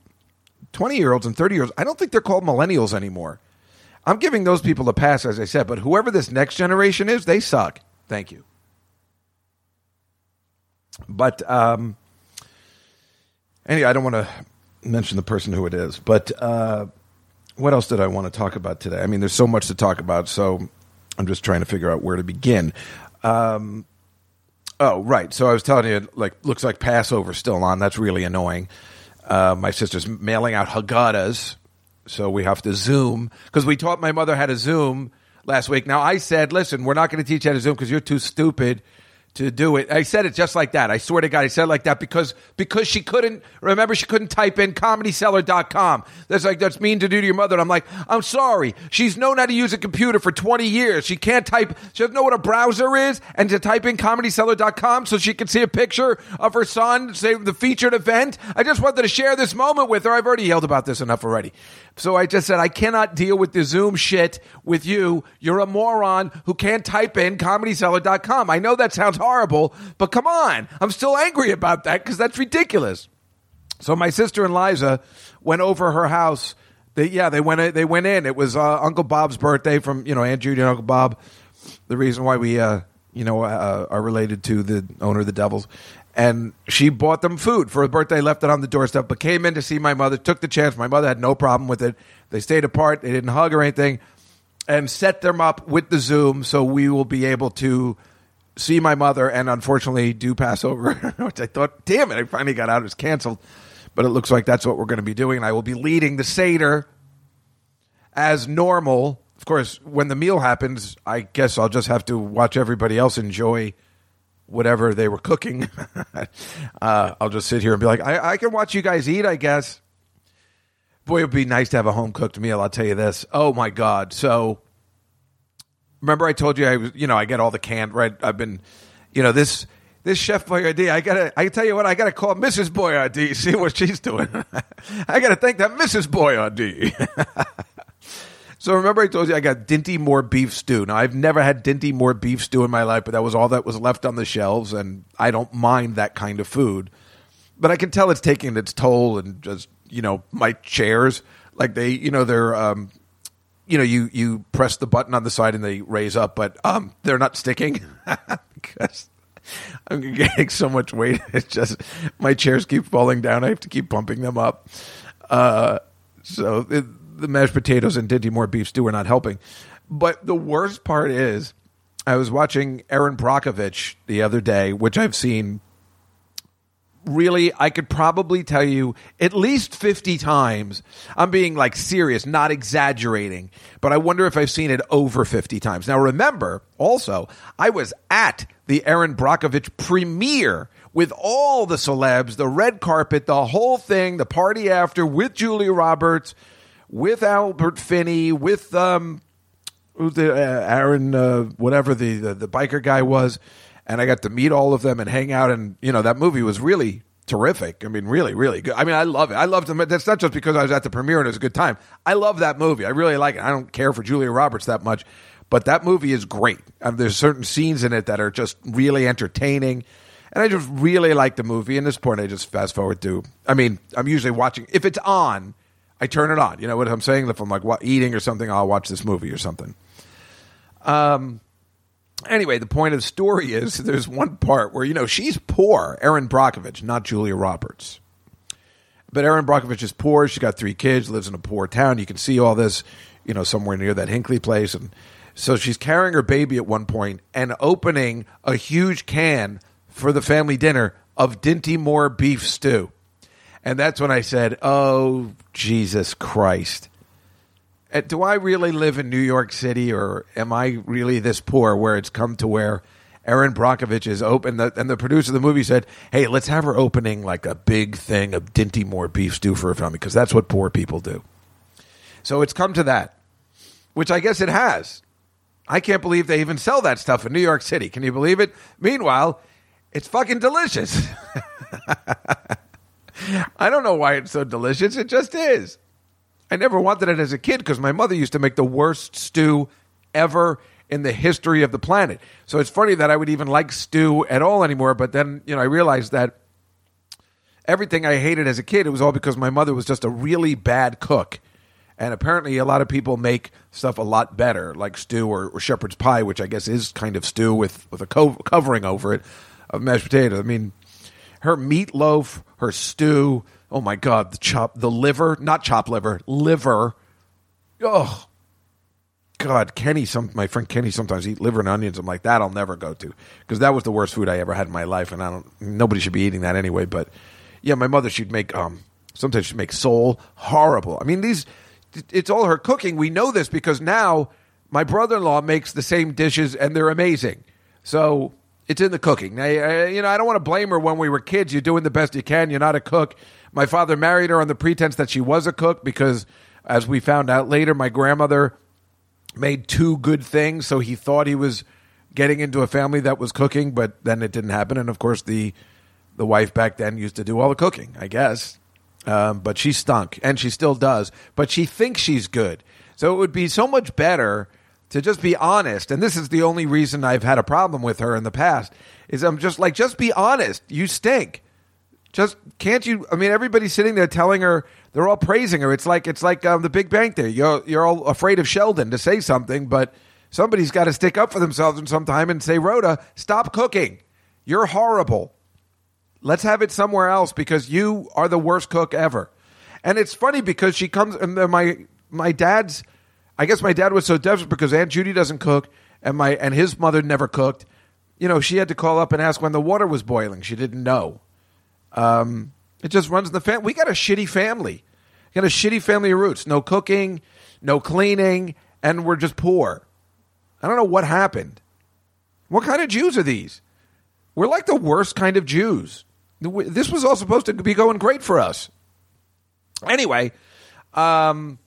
20 year olds and 30 year olds, I don't think they're called millennials anymore. I'm giving those people a pass, as I said, but whoever this next generation is, they suck. Thank you. But um, anyway, I don't want to mention the person who it is, but uh, what else did I want to talk about today? I mean, there's so much to talk about, so I'm just trying to figure out where to begin. Um, oh, right. So I was telling you, like, looks like Passover still on. That's really annoying. Uh, my sister's mailing out Haggadahs, so we have to Zoom because we taught my mother how to Zoom last week. Now I said, listen, we're not going to teach how to Zoom because you're too stupid to do it. I said it just like that. I swear to God, I said it like that because because she couldn't remember she couldn't type in comedycellar.com. That's like that's mean to do to your mother. And I'm like, I'm sorry. She's known how to use a computer for 20 years. She can't type. She doesn't know what a browser is, and to type in comedycellar.com so she can see a picture of her son, say the featured event. I just wanted to share this moment with her. I've already yelled about this enough already. So I just said, I cannot deal with the Zoom shit with you. You're a moron who can't type in comedycellar.com. I know that sounds horrible, but come on. I'm still angry about that because that's ridiculous. So my sister and Liza went over her house. They, yeah, they went. They went in. It was uh, Uncle Bob's birthday from you know Aunt Judy and Uncle Bob. The reason why we uh, you know uh, are related to the owner of the Devils, and she bought them food for her birthday, left it on the doorstep, but came in to see my mother, took the chance. My mother had no problem with it. They stayed apart, they didn't hug or anything, and set them up with the Zoom so we will be able to see my mother and unfortunately do Passover, (laughs) which I thought, damn it, I finally got out. It was canceled. But it looks like that's what we're going to be doing. I will be leading the Seder as normal. Of course, when the meal happens, I guess I'll just have to watch everybody else enjoy whatever they were cooking. (laughs) uh, I'll just sit here and be like, I, I can watch you guys eat, I guess. Boy, it would be nice to have a home cooked meal. I'll tell you this. Oh my god! So, remember I told you I was, you know, I get all the canned right. I've been, you know, this this Chef Boyardee. I gotta. I tell you what. I gotta call Mrs. Boyardee. See what she's doing. (laughs) I gotta thank that Mrs. Boyardee. (laughs) So remember, I told you I got Dinty Moore beef stew. Now I've never had Dinty Moore beef stew in my life, but that was all that was left on the shelves, and I don't mind that kind of food. But I can tell it's taking its toll, and just you know, my chairs, like they, you know, they're, um, you know, you you press the button on the side and they raise up, but um, they're not sticking (laughs) because. I'm getting so much weight. (laughs) It's just my chairs keep falling down. I have to keep pumping them up. Uh, so it, the mashed potatoes and Dinty Moore beef stew are not helping. But the worst part is, I was watching Erin Brockovich the other day, which I've seen. Really, I could probably tell you at least 50 times. I'm being like serious, not exaggerating, but I wonder if I've seen it over 50 times. Now, remember, also, I was at the Erin Brockovich premiere with all the celebs, the red carpet, the whole thing, the party after with Julia Roberts, with Albert Finney, with um, the uh, Aaron, uh, whatever the, the the biker guy was, and I got to meet all of them and hang out. And you know that movie was really terrific. I mean, really, really good. I mean, I love it. I loved it. That's not just because I was at the premiere and it was a good time. I love that movie. I really like it. I don't care for Julia Roberts that much, but that movie is great. There's certain scenes in it that are just really entertaining. And I just really like the movie. And this point, I just fast forward to. I mean, I'm usually watching. If it's on, I turn it on. You know what I'm saying? If I'm like eating or something, I'll watch this movie or something. Um. Anyway, the point of the story is (laughs) there's one part where you know she's poor, Erin Brockovich, not Julia Roberts. But Erin Brockovich is poor. She's got three kids, lives in a poor town. You can see all this, you know, somewhere near that Hinkley place, and so she's carrying her baby at one point and opening a huge can for the family dinner of Dinty Moore beef stew. And that's when I said, "Oh Jesus Christ." Uh, do I really live in New York City, or am I really this poor where it's come to where Erin Brockovich is open? And the producer of the movie said, "Hey, let's have her opening like a big thing of Dinty Moore beef stew for her family because that's what poor people do." So it's come to that, which I guess it has. I can't believe they even sell that stuff in New York City. Can you believe it? Meanwhile, it's fucking delicious. (laughs) I don't know why it's so delicious. It just is. I never wanted it as a kid because my mother used to make the worst stew ever in the history of the planet. So it's funny that I would even like stew at all anymore. But then, you know, I realized that everything I hated as a kid, it was all because my mother was just a really bad cook. And apparently, a lot of people make stuff a lot better, like stew or, or shepherd's pie, which I guess is kind of stew with, with a co- covering over it of mashed potatoes. I mean, her meatloaf, her stew, Oh my god, the chop, the liver, not chop liver, liver. Oh God, Kenny, some my friend Kenny sometimes eat liver and onions. I'm like that. I'll never go to because that was the worst food I ever had in my life, and I don't. Nobody should be eating that anyway. But yeah, my mother she'd make um sometimes she'd make sole horrible. I mean these, it's all her cooking. We know this because now my brother-in-law makes the same dishes and they're amazing. So it's in the cooking. I, you know, I don't want to blame her when we were kids. You're doing the best you can. You're not a cook. My father married her on the pretense that she was a cook because, as we found out later, my grandmother made two good things. So he thought he was getting into a family that was cooking, but then it didn't happen. And of course, the the wife back then used to do all the cooking, I guess. Um, but she stunk, and she still does. But she thinks she's good. So it would be so much better to just be honest. And this is the only reason I've had a problem with her in the past. Is I'm just like, just be honest. You stink. Just can't you? I mean, everybody's sitting there telling her they're all praising her. It's like it's like um, the Big Bang Theory. You're you're all afraid of Sheldon to say something, but somebody's got to stick up for themselves in some time and say, Rhoda, stop cooking. You're horrible. Let's have it somewhere else because you are the worst cook ever. And it's funny because she comes and my my dad's. I guess my dad was so desperate because Aunt Judy doesn't cook and my and his mother never cooked. You know, she had to call up and ask when the water was boiling. She didn't know. Um, it just runs in the family. We got a shitty family. We got a shitty family roots. No cooking, no cleaning, and we're just poor. I don't know what happened. What kind of Jews are these? We're like the worst kind of Jews. This was all supposed to be going great for us. Anyway, um,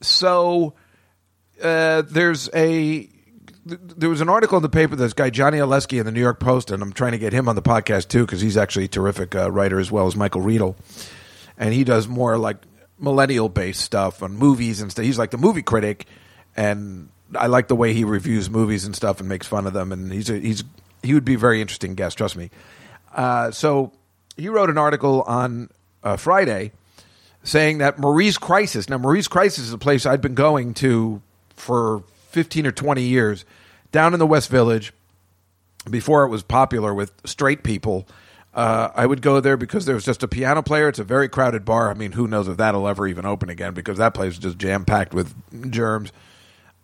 so uh, there's a there was an article in the paper. This guy Johnny Oleszki in the New York Post, and I'm trying to get him on the podcast too because he's actually a terrific uh, writer as well as Michael Riedel, and he does more like millennial based stuff on movies and stuff. He's like the movie critic, and I like the way he reviews movies and stuff and makes fun of them. And he's a, he's he would be a very interesting guest. Trust me. Uh, so he wrote an article on uh, Friday saying that Marie's Crisis. Now Marie's Crisis is a place I'd been going to for 15 or 20 years down in the West Village before it was popular with straight people. Uh, I would go there because there was just a piano player. It's a very crowded bar. I mean, who knows if that'll ever even open again because that place is just jam packed with germs.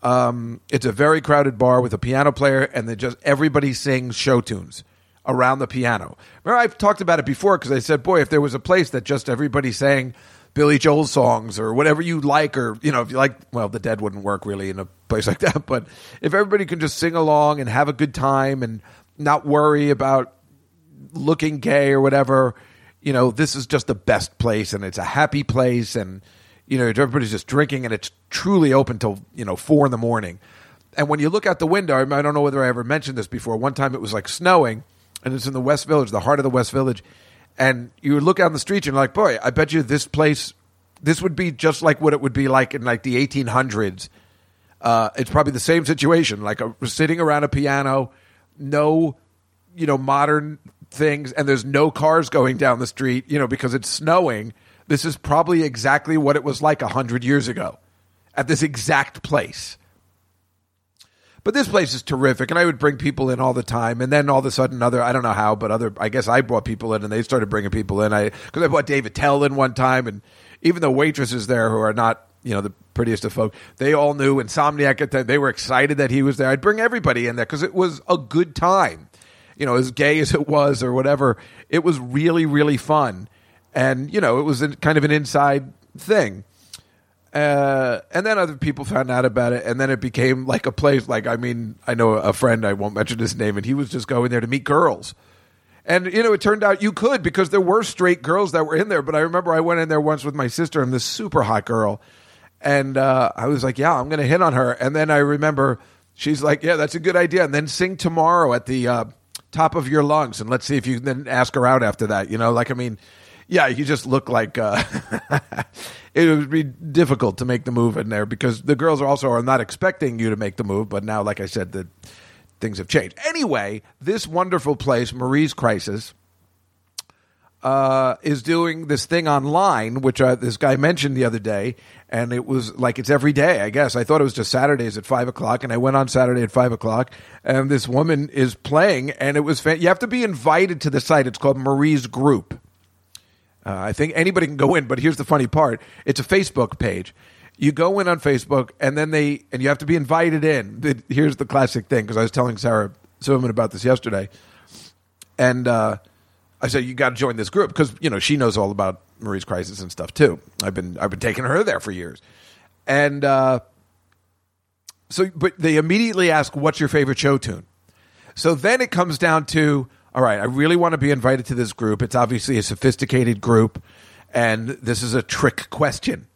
Um, it's a very crowded bar with a piano player, and then just everybody sings show tunes around the piano. Remember, I've talked about it before because I said, boy, if there was a place that just everybody sang Billy Joel songs or whatever you like, or you know, if you like, well, the Dead wouldn't work really in a place (laughs) like that. But if everybody can just sing along and have a good time and not worry about looking gay or whatever, you know, this is just the best place and it's a happy place and you know everybody's just drinking and it's truly open till you know four in the morning. And when you look out the window, I don't know whether I ever mentioned this before. One time it was like snowing, and it's in the West Village, the heart of the West Village, and you would look out in the street and you're like, boy, I bet you this place, this would be just like what it would be like in like the 1800s. Uh, it's probably the same situation, like a, sitting around a piano, no, you know, modern things, and there's no cars going down the street, you know, because it's snowing. This is probably exactly what it was like a hundred years ago, at this exact place. But this place is terrific, and I would bring people in all the time. And then all of a sudden, other I don't know how, but other I guess I brought people in, and they started bringing people in. I because I brought Dave Attell in one time, and even the waitresses there who are not you know the prettiest of folk, they all knew Insomniac at. They were excited that he was there. I'd bring everybody in there because it was a good time. You know, as gay as it was or whatever, it was really really fun, and you know, it was a, kind of an inside thing. Uh, and then other people found out about it, and then it became like a place. Like, I mean, I know a friend, I won't mention his name, and he was just going there to meet girls. And, you know, it turned out you could because there were straight girls that were in there. But I remember I went in there once with my sister and this super hot girl. And uh, I was like, yeah, I'm going to hit on her. And then I remember she's like, yeah, that's a good idea. And then sing tomorrow at the uh, top of your lungs. And let's see if you can then ask her out after that. You know, like, I mean, yeah, you just look like uh, (laughs) it would be difficult to make the move in there because the girls are also are not expecting you to make the move. But now, like I said, the things have changed. Anyway, this wonderful place, Marie's Crisis, uh, is doing this thing online, which uh, this guy mentioned the other day, and it was like it's every day. I guess I thought it was just Saturdays at five o'clock, and I went on Saturday at five o'clock, and this woman is playing, and it was fan- you have to be invited to the site. It's called Marie's Group. Uh, I think anybody can go in, but here's the funny part: it's a Facebook page. You go in on Facebook, and then they and you have to be invited in. Here's the classic thing because I was telling Sarah Silverman about this yesterday, and uh, I said you got to join this group because you know she knows all about Marie's crisis and stuff too. I've been I've been taking her there for years, and uh, so but they immediately ask what's your favorite show tune. So then it comes down to all right, I really want to be invited to this group. It's obviously a sophisticated group, and this is a trick question.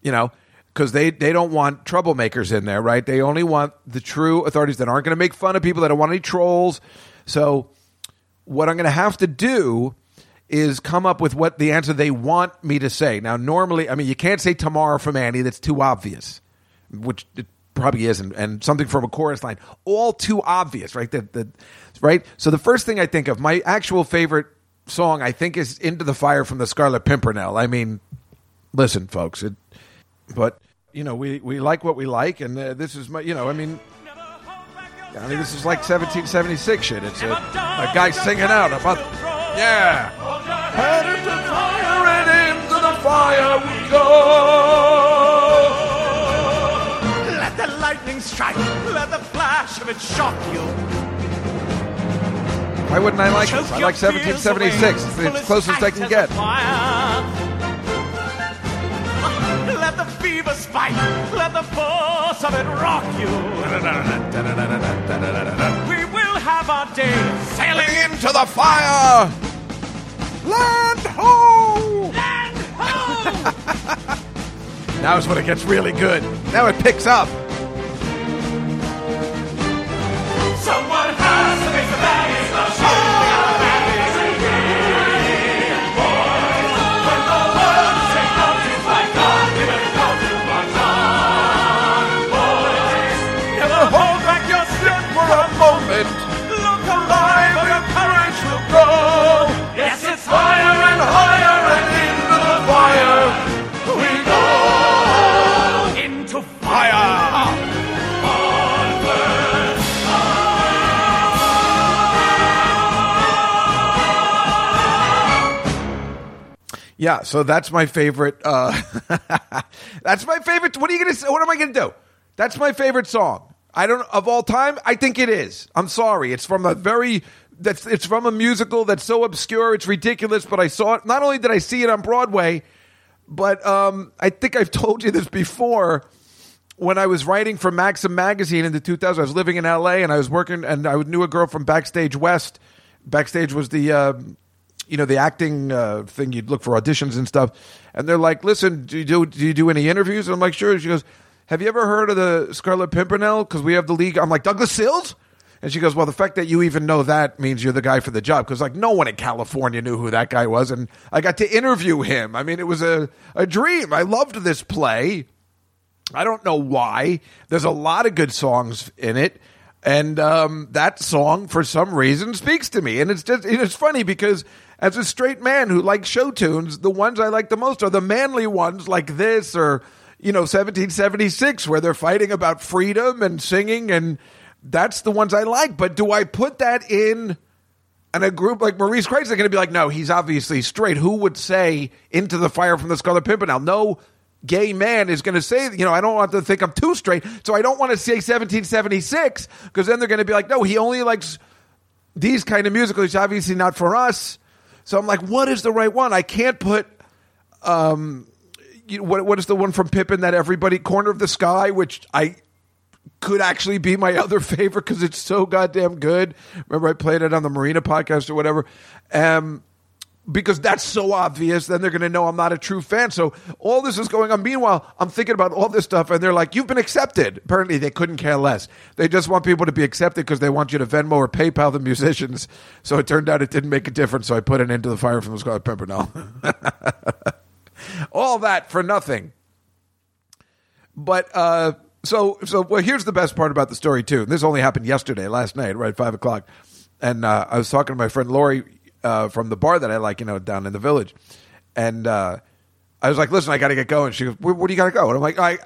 You know, because they, they don't want troublemakers in there, right? They only want the true authorities that aren't going to make fun of people, that don't want any trolls. So, what I'm going to have to do is come up with what the answer they want me to say. Now, normally, I mean, you can't say tomorrow from Annie, that's too obvious, which it probably isn't, and something from a chorus line, all too obvious, right? That, that, right? So, the first thing I think of, my actual favorite song, I think, is Into the Fire from the Scarlet Pimpernel. I mean, listen, folks, it, but, you know, we, we like what we like, and uh, this is my, you know, I mean, I mean, this is like 1776 shit. It's a, a guy singing out about, yeah. Head into fire and into the fire we go. Let the lightning strike. Let the flash of it shock you. Why wouldn't I like Choke this? I like 1776. away. It's the closest I can get. (laughs) Let the fever spike. Let the force of it rock you. (laughs) We will have our day sailing Into the fire! Land ho! Land ho! (laughs) Now is when it gets really good. Now it picks up. Someone Yeah, so that's my favorite. Uh, (laughs) that's my favorite. What are you gonna say? What am I gonna do? That's my favorite song. I don't of all time. I think it is. I'm sorry. It's from a very. That's it's from a musical that's so obscure. It's ridiculous. But I saw it. Not only did I see it on Broadway, but um, I think I've (laughs) told you this before. When I was writing for Maxim magazine in the 2000s, I was living in LA and I was working, and I knew a girl from Backstage West backstage was the uh, you know the acting uh, thing. You'd look for auditions and stuff, and they're like, "Listen, do you do, do you do any interviews?" And I'm like, "Sure." She goes, "Have you ever heard of the Scarlet Pimpernel? Because we have the league." I'm like, "Douglas Sills." And she goes, "Well, the fact that you even know that means you're the guy for the job." Because like no one in California knew who that guy was, and I got to interview him. I mean, it was a a dream. I loved this play. I don't know why. There's a lot of good songs in it. And um, that song, for some reason, speaks to me. And it's just it's funny because as a straight man who likes show tunes, the ones I like the most are the manly ones like this or, you know, 1776, where they're fighting about freedom and singing. And that's the ones I like. But do I put that in and a group like Marie's Crisis are going to be like, no, he's obviously straight. Who would say into the fire from the Scarlet Pimpernel? No gay man is going to say, you know, I don't want to think I'm too straight, so I don't want to say 1776 because then they're going to be like, no, he only likes these kind of musicals. is obviously not for us. So I'm like, what is the right one? I can't put. Um, you know, what what is the one from Pippin that everybody corner of the sky, which I could actually be my (laughs) other favorite because it's so goddamn good. Remember, I played it on the Marina podcast or whatever. Um, because that's so obvious, then they're going to know I'm not a true fan. So all this is going on. Meanwhile, I'm thinking about all this stuff, and they're like, "You've been accepted." Apparently, they couldn't care less. They just want people to be accepted because they want you to Venmo or PayPal the musicians. (laughs) So it turned out it didn't make a difference. So I put it into the fire from the Scarlet Pimpernel. (laughs) all that for nothing. But uh, so so well. Here's the best part about the story too. And This only happened yesterday, last night, right five o'clock, and uh, I was talking to my friend Lori uh, from the bar that I like, you know, down in the village, and uh, I was like, "Listen, I got to get going." She goes, "Where, where do you got to go?" And I'm like, "I,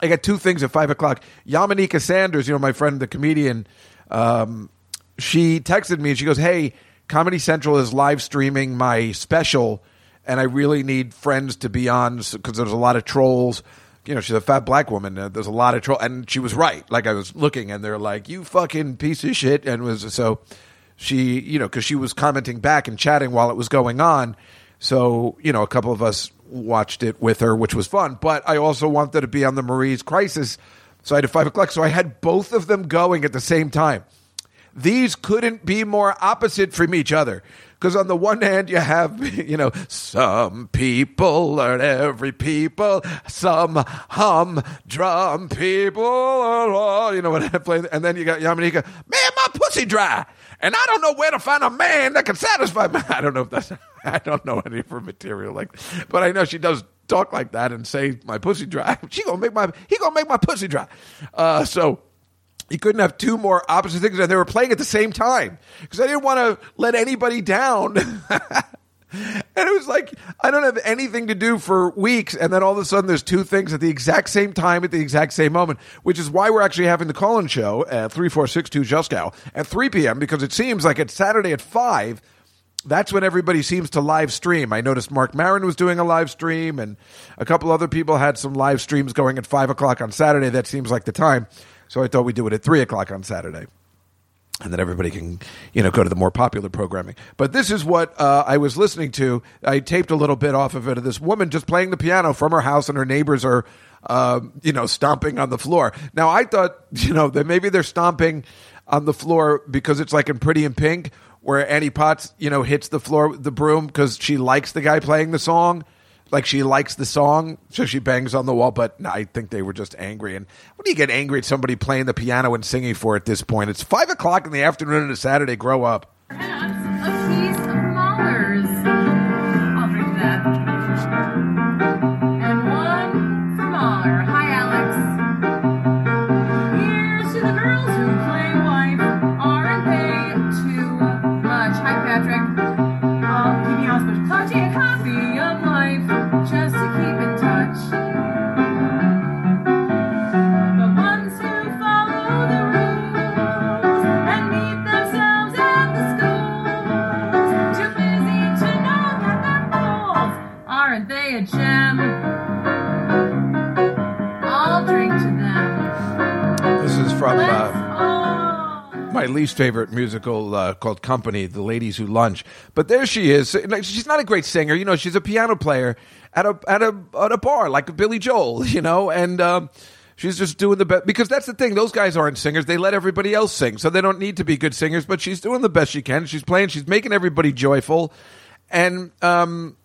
I got two things at five o'clock." Yamaneika Saunders, you know, my friend, the comedian, um, she texted me and she goes, "Hey, Comedy Central is live streaming my special, and I really need friends to be on because there's a lot of trolls." You know, she's a fat black woman. Uh, there's a lot of troll, and she was right. Like I was looking, and they're like, "You fucking piece of shit," and was so she, you know, because she was commenting back and chatting while it was going on. So, you know, a couple of us watched it with her, which was fun. But I also wanted to be on the Marie's Crisis. So I had a five o'clock. So I had both of them going at the same time. These couldn't be more opposite from each other. Because on the one hand, you have, (laughs) you know, some people are every people, some humdrum people, you know what I'm playing. And then you got Yamaneika, man, my pussy dry. And I don't know where to find a man that can satisfy me. (laughs) I don't know if that's, (laughs) I don't know any of her material like, but I know she does talk like that and say my pussy dry. She gonna make my, he gonna make my pussy dry. Uh, so, you couldn't have two more opposite things and they were playing at the same time because I didn't want to let anybody down. (laughs) and it was like I don't have anything to do for weeks, and then all of a sudden there's two things at the exact same time at the exact same moment, which is why we're actually having the call-in show at three four six two Juskow at three p.m. because it seems like it's Saturday at five. That's when everybody seems to live stream. I noticed Marc Maron was doing a live stream, and a couple other people had some live streams going at five o'clock on Saturday. That seems like the time. So I thought we'd do it at three o'clock on Saturday. And then everybody can, you know, go to the more popular programming. But this is what uh, I was listening to. I taped a little bit off of it of this woman just playing the piano from her house, and her neighbors are, um, you know, stomping on the floor. Now I thought, (laughs) you know, that maybe they're stomping on the floor because it's like in Pretty in Pink, where Annie Potts, you know, hits the floor with the broom because she likes the guy playing the song like she likes the song, so she bangs on the wall. But I think they were just angry. And when do you get angry at somebody playing the piano and singing for at this point? It's five o'clock in the afternoon on a Saturday. Grow up. a piece of Mahler's. I'll drink that. And one for Mahler. Favorite musical uh, called Company, The Ladies Who Lunch. But there she is. She's not a great singer, you know. She's a piano player at a at a at a bar like Billy Joel, (laughs) you know. And um, She's just doing the best because that's the thing. Those guys aren't singers. They let everybody else sing, so they don't need to be good singers. But she's doing the best she can. She's playing. She's making everybody joyful, and um,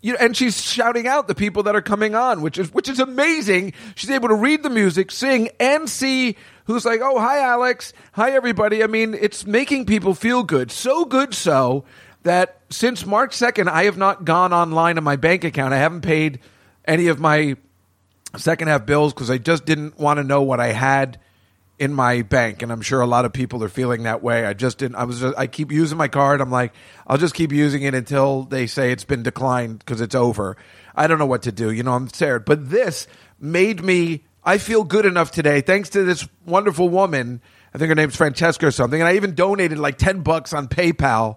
you know, and she's shouting out the people that are coming on, which is which is amazing. She's able to read the music, sing, and see who's like, "Oh, hi, Alex. Hi, everybody." I mean, it's making people feel good. So good, so that since March second, I have not gone online on my bank account. I haven't paid any of my second half bills because I just didn't want to know what I had in my bank, and I'm sure a lot of people are feeling that way. I just didn't. I was. Just, I keep using my card. I'm like, I'll just keep using it until they say it's been declined because it's over. I don't know what to do. You know, I'm scared. But this made me. I feel good enough today, thanks to this wonderful woman. I think her name's Francesca or something, and I even donated like ten bucks on PayPal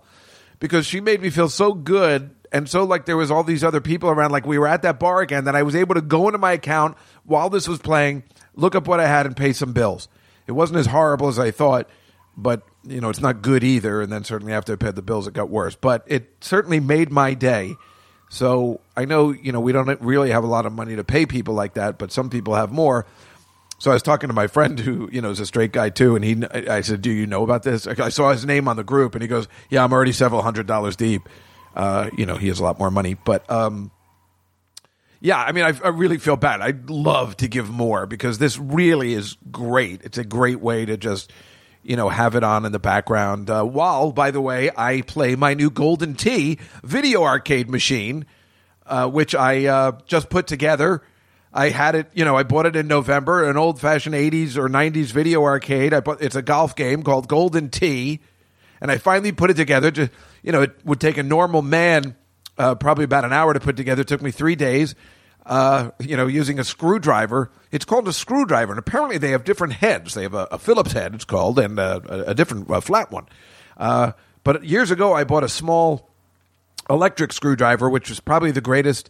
because she made me feel so good and so like there was all these other people around like we were at that bar again that I was able to go into my account while this was playing, look up what I had and pay some bills. It wasn't as horrible as I thought, but you know, it's not good either and then certainly after I paid the bills it got worse, but it certainly made my day. So I know, you know, we don't really have a lot of money to pay people like that, but some people have more. So I was talking to my friend who, you know, is a straight guy too, and he, I said, "Do you know about this?" I saw his name on the group, and he goes, "Yeah, I'm already several hundred dollars deep." Uh, you know, he has a lot more money, but um, yeah, I mean, I, I really feel bad. I'd love to give more because this really is great. It's a great way to just, you know, have it on in the background. Uh, while, by the way, I play my new Golden Tee video arcade machine, uh, which I uh, just put together. I had it, you know, I bought it in November, an old fashioned 80s or 90s video arcade. I bought, it's a golf game called Golden Tee. And I finally put it together. To, you know, it would take a normal man uh, probably about an hour to put together. It took me three days. Uh, you know, using a screwdriver. It's called a screwdriver, and apparently they have different heads. They have a, a Phillips head, it's called, and a, a different a flat one. Uh, but years ago, I bought a small electric screwdriver, which was probably the greatest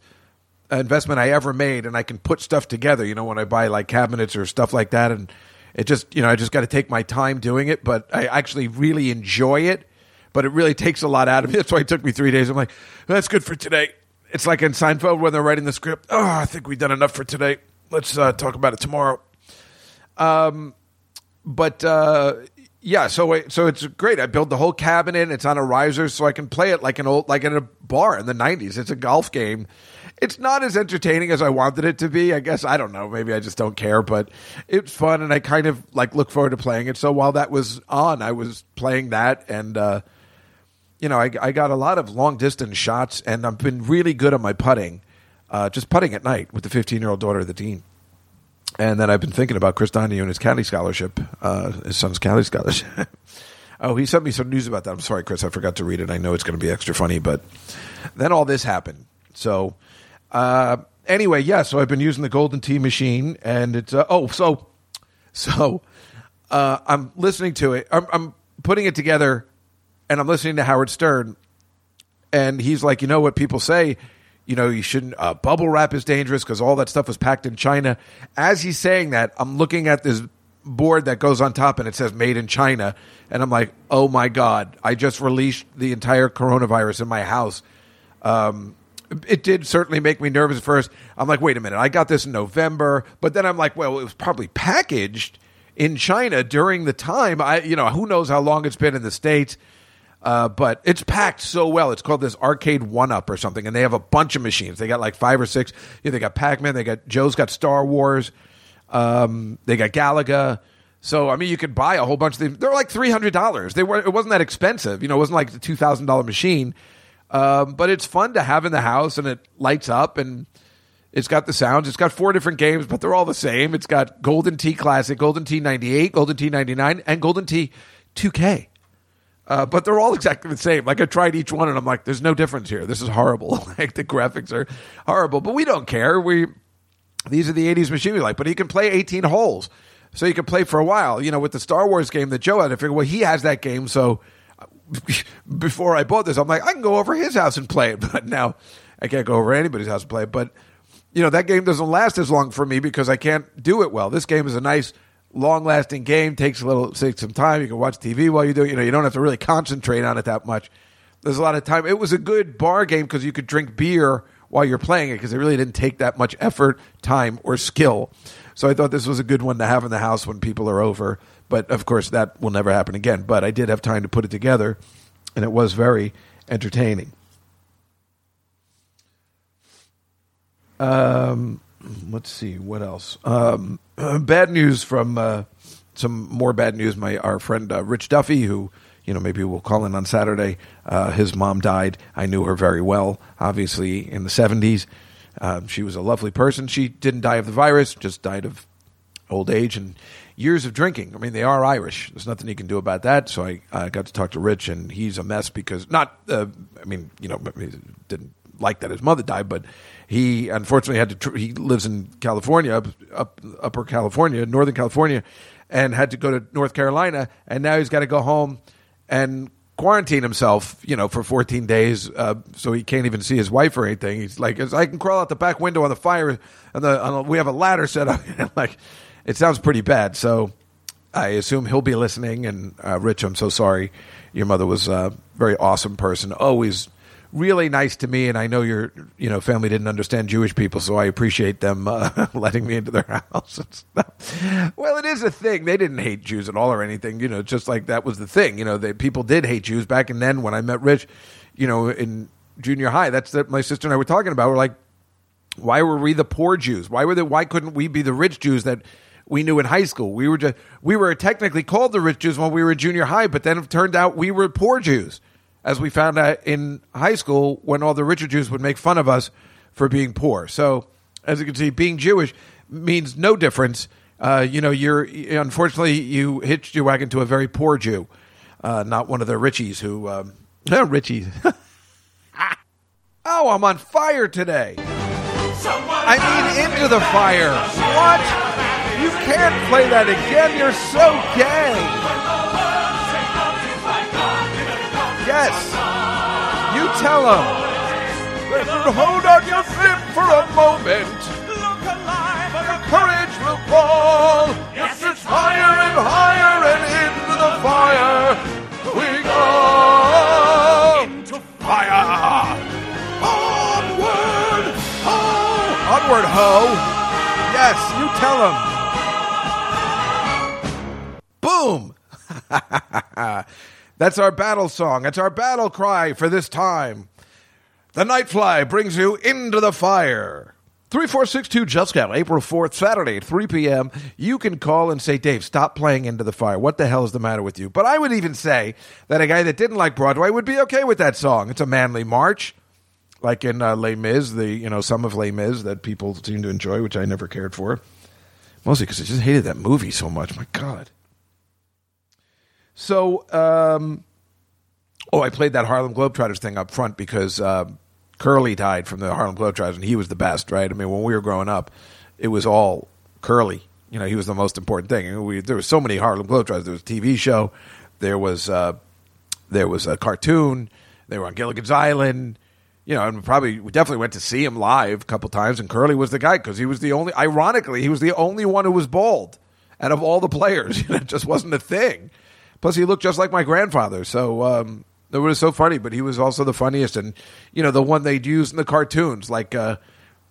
investment I ever made, and I can put stuff together. You know, when I buy like cabinets or stuff like that, and it just you know I just got to take my time doing it, but I actually really enjoy it. But it really takes a lot out of me. That's why it took me three days. I'm like, that's good for today. It's like in Seinfeld when they're writing the script. Oh, I think we've done enough for today. Let's uh, talk about it tomorrow. Um, but uh, yeah, so so it's great. I built the whole cabinet. It's on a riser, so I can play it like an old, like in a bar in the '90s. It's a golf game. It's not as entertaining as I wanted it to be. I guess I don't know. Maybe I just don't care, but it's fun, and I kind of like look forward to playing it. So while that was on, I was playing that, and uh, you know, I, I got a lot of long distance shots, and I've been really good at my putting, uh, just putting at night with the 15 year old daughter of the dean. And then I've been thinking about Chris Donahue and his county scholarship, uh, his son's county scholarship. (laughs) oh, he sent me some news about that. I'm sorry, Chris, I forgot to read it. I know it's going to be extra funny, but then all this happened. So, uh, anyway, yeah. So I've been using the Golden Tee machine, and it's uh, oh, so so uh, I'm listening to it. I'm, I'm putting it together, and I'm listening to Howard Stern, and he's like, you know what people say, you know, you shouldn't uh, bubble wrap is dangerous because all that stuff was packed in China. As he's saying that, I'm looking at this board that goes on top and it says made in China, and I'm like, oh my god, I just released the entire coronavirus in my house. Um, it did certainly make me nervous at first. I'm like, wait a minute, I got this in November, but then I'm like, well, it was probably packaged in China during the time. I, you know, who knows how long it's been in the states. Uh, but it's packed so well. It's called this Arcade One Up or something, and they have a bunch of machines. They got like five or six. Yeah, they got Pac Man. They got Joe's got Star Wars. Um, they got Galaga. So I mean, you could buy a whole bunch of these. They're like three hundred dollars. They were. It wasn't that expensive. You know, it wasn't like the two thousand dollar machine. Um, but it's fun to have in the house, and it lights up, and it's got the sounds. It's got four different games, but they're all the same. It's got Golden Tee Classic, Golden Tee ninety eight, Golden Tee ninety nine, and Golden Tee two K. Uh, but they're all exactly the same. Like I tried each one, and I'm like, "There's no difference here. This is horrible. (laughs) like the graphics are horrible." But we don't care. We these are the '80s machine we like. But he can play 18 holes, so you can play for a while. You know, with the Star Wars game that Joe had, I figured, well, he has that game, so (laughs) before I bought this, I'm like, I can go over his house and play it. (laughs) But now I can't go over anybody's house and play it. But you know, that game doesn't last as long for me because I can't do it well. This game is a nice long lasting game. Takes a little takes some time. You can watch TV while you do it. You know, you don't have to really concentrate on it that much. There's a lot of time. It was a good bar game because you could drink beer while you're playing it because it really didn't take that much effort, time, or skill. So I thought this was a good one to have in the house when people are over. But of course, that will never happen again. But I did have time to put it together, and it was very entertaining. Um, let's see what else. Um, (clears throat) bad news from uh, some more bad news. My our friend uh, Rich Duffy, who you know maybe we'll call in on Saturday. Uh, his mom died. I knew her very well, obviously in the seventies. Um, she was a lovely person. She didn't die of the virus, just died of old age and years of drinking. I mean, they are Irish. There's nothing you can do about that. So I, I got to talk to Rich, and he's a mess because not. Uh, I mean, you know, didn't like that his mother died, but he unfortunately had to. Tr- he lives in California, up, up Upper California, Northern California, and had to go to North Carolina, and now he's got to go home and quarantine himself, you know, for 14 days, uh, so he can't even see his wife or anything. He's like, I can crawl out the back window on the fire, and the, on the we have a ladder set up. (laughs) like, it sounds pretty bad. So I assume he'll be listening. And uh, Rich, I'm so sorry. Your mother was a very awesome person, always really nice to me. And I know your you know family didn't understand Jewish people, so I appreciate them uh, (laughs) letting me into their (laughs) house. and stuff. well, it is a thing. They didn't hate Jews at all or anything. You know, just like that was the thing. You know, they, people did hate Jews back and then when I met Rich. You know, in junior high, that's that my sister and I were talking about. We're like, why were we the poor Jews? Why were the why couldn't we be the rich Jews that we knew in high school? We were just we were technically called the rich Jews when we were junior high, but then it turned out we were poor Jews, as we found out in high school when all the richer Jews would make fun of us for being poor. So, as you can see, being Jewish means no difference. Uh, you know, you're unfortunately you hitched your wagon to a very poor Jew, uh, not one of the richies who um, no (laughs) richies. (laughs) oh, I'm on fire today. I mean, into the fire. What? You can't play that again. You're so gay. Yes. You tell him. Hold on your flip for a moment. Look alive! Your courage will fall. Yes, it's higher and higher and into the fire. We go. Into fire. Onward. Ho. Onward, ho. Yes, you tell him. Boom. (laughs) That's our battle song. That's our battle cry for this time. The Nightfly brings you into the fire. 3462 Juskow April 4th, Saturday at 3 p.m. You can call and say, Dave, stop playing Into the Fire. What the hell is the matter with you? But I would even say that a guy that didn't like Broadway would be okay with that song. It's a manly march, like in uh, Les Mis, the, you know, some of Les Mis that people seem to enjoy, which I never cared for. Mostly because I just hated that movie so much. My God. So, um, oh, I played that Harlem Globetrotters thing up front because uh, Curly died from the Harlem Globetrotters, and he was the best, right? I mean, when we were growing up, it was all Curly. You know, he was the most important thing. We, there was so many Harlem Globetrotters. There was a TV show, there was uh, there was a cartoon, they were on Gilligan's Island. You know, and probably we definitely went to see him live a couple times. And Curly was the guy because he was the only. Ironically, he was the only one who was bald out of all the players. (laughs) It just wasn't a thing. Plus, he looked just like my grandfather. So um, it was so funny. But he was also the funniest, and you know, the one they'd use in the cartoons, like uh,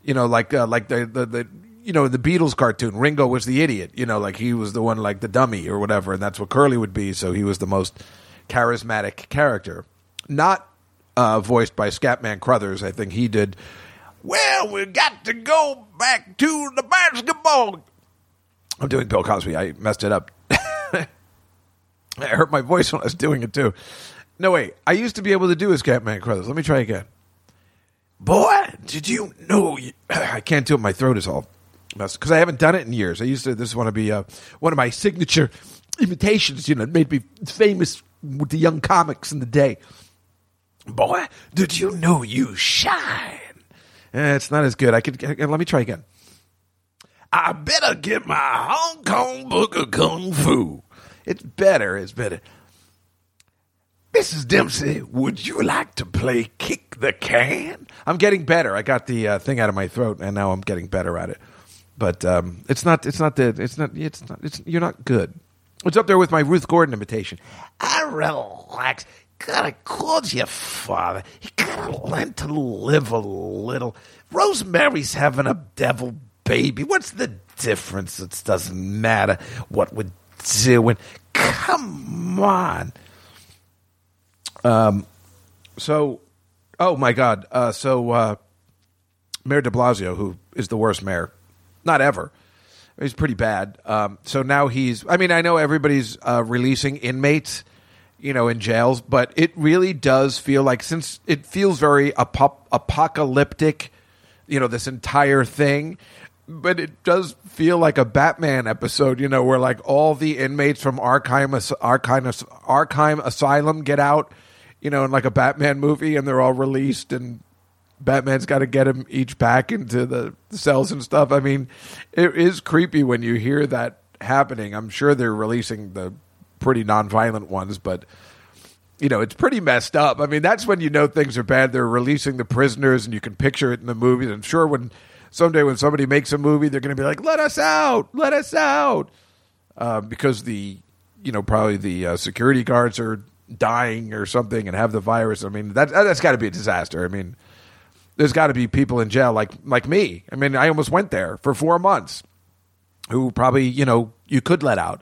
you know, like uh, like the, the the you know the Beatles cartoon. Ringo was the idiot. You know, like he was the one like the dummy or whatever, and that's what Curly would be. So he was the most charismatic character, not uh, voiced by Scatman Crothers. I think he did. Well, we got to go back to the basketball. I'm doing Bill Cosby. I messed it up. I hurt my voice when I was doing it too. No, wait. I used to be able to do a Scatman Crothers. Let me try again. Boy, did you know? You, (sighs) I can't do it. My throat is all messed because I haven't done it in years. I used to. This want to be uh, one of my signature imitations. You know, it made me famous with the young comics in the day. Boy, did you know you shine? Eh, it's not as good. I could. Let me try again. I better get my Hong Kong book of kung fu. It's better. It's better. Mrs. Dempsey, would you like to play kick the can? I'm getting better. I got the uh, thing out of my throat, and now I'm getting better at it. But um, it's not. It's not the. It's not. It's not. It's you're not good. It's up there with my Ruth Gordon imitation. I relax. God, I called you father. You gotta learn to live a little. Rosemary's having a devil baby. What's the difference? It doesn't matter what we're doing. Come on. Um, so, oh my God. Uh, so, uh, Mayor de Blasio, who is the worst mayor, not ever. He's pretty bad. Um, so now he's. I mean, I know everybody's uh, releasing inmates, you know, in jails, but it really does feel like since it feels very apo- apocalyptic, you know, this entire thing. But it does feel like a Batman episode, you know, where like all the inmates from Arkham Arkham Arkham Asylum get out, you know, in like a Batman movie, and they're all released and Batman's got to get them each back into the cells and stuff. I mean, it is creepy when you hear that happening. I'm sure they're releasing the pretty nonviolent ones, but you know, it's pretty messed up. I mean, that's when you know things are bad. They're releasing the prisoners, and you can picture it in the movies. I'm sure when someday when somebody makes a movie, they're going to be like, "Let us out! Let us out!" Uh, because the you know probably the uh, security guards are dying or something and have the virus. I mean, that that's got to be a disaster. I mean there's got to be people in jail like like me. I mean, I almost went there for four months, who probably you know you could let out,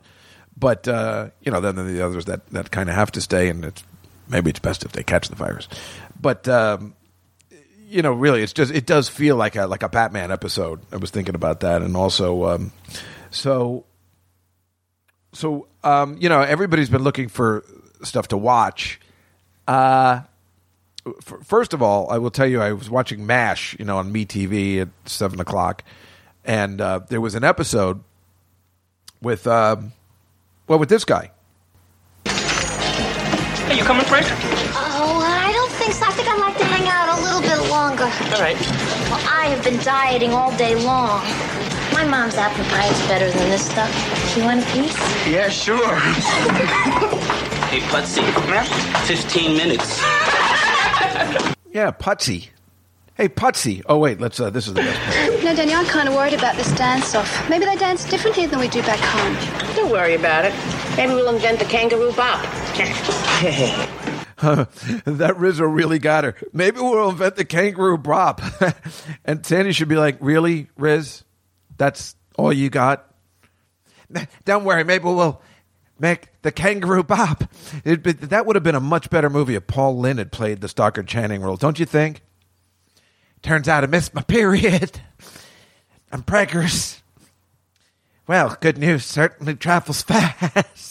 but uh, you know then the others that that kind of have to stay, and it's maybe it's best if they catch the virus, but. Um, you know, really, it's just it does feel like a like a Batman episode. I was thinking about that, and also, um, so, so um, you know, everybody's been looking for stuff to watch. Uh, f- first of all, I will tell you, I was watching MASH, you know, on MeTV at seven o'clock, and uh, there was an episode with, um, well, with this guy. Are you coming, Frank? Bit. All right. Well, I have been dieting all day long. My mom's apple pie is better than this stuff. You want a piece? Yeah, sure. (laughs) Hey, Putzie. 15 minutes. Yeah, Putzie. Hey, Putzie. Oh wait, let's. Uh, this is the best part. (laughs) You know, Danielle, I'm kind of worried about this dance off. Maybe they dance differently than we do back home. Don't worry about it. Maybe we'll invent the kangaroo bop. (laughs) (laughs) that Rizzo really got her. Maybe we'll invent the kangaroo bop. (laughs) and Sandy should be like, "Really, Riz? That's all you got? (laughs) Don't worry. Maybe we'll make the kangaroo bop." Be, that would have been a much better movie if Paul Lynde had played the Stockard Channing role, don't you think? Turns out I missed my period. I'm preggers. Well, good news certainly travels fast.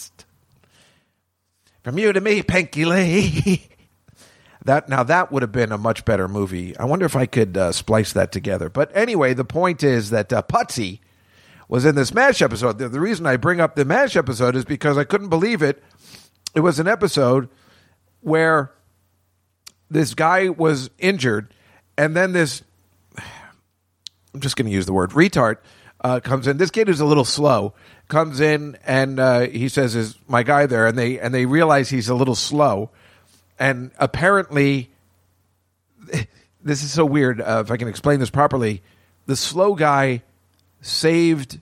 From you to me, Pinky Lee. (laughs) that now that would have been a much better movie. I wonder if I could uh, splice that together. But anyway, the point is that uh, Putzie was in this Mash episode. The, the reason I bring up the Mash episode is because I couldn't believe it. It was an episode where this guy was injured, and then this (sighs) I'm just going to use the word retard uh, comes in. This kid is a little slow. Comes in and uh, he says, "Is my guy there?" And they and they realize he's a little slow, and apparently, this is so weird. Uh, if I can explain this properly, the slow guy saved.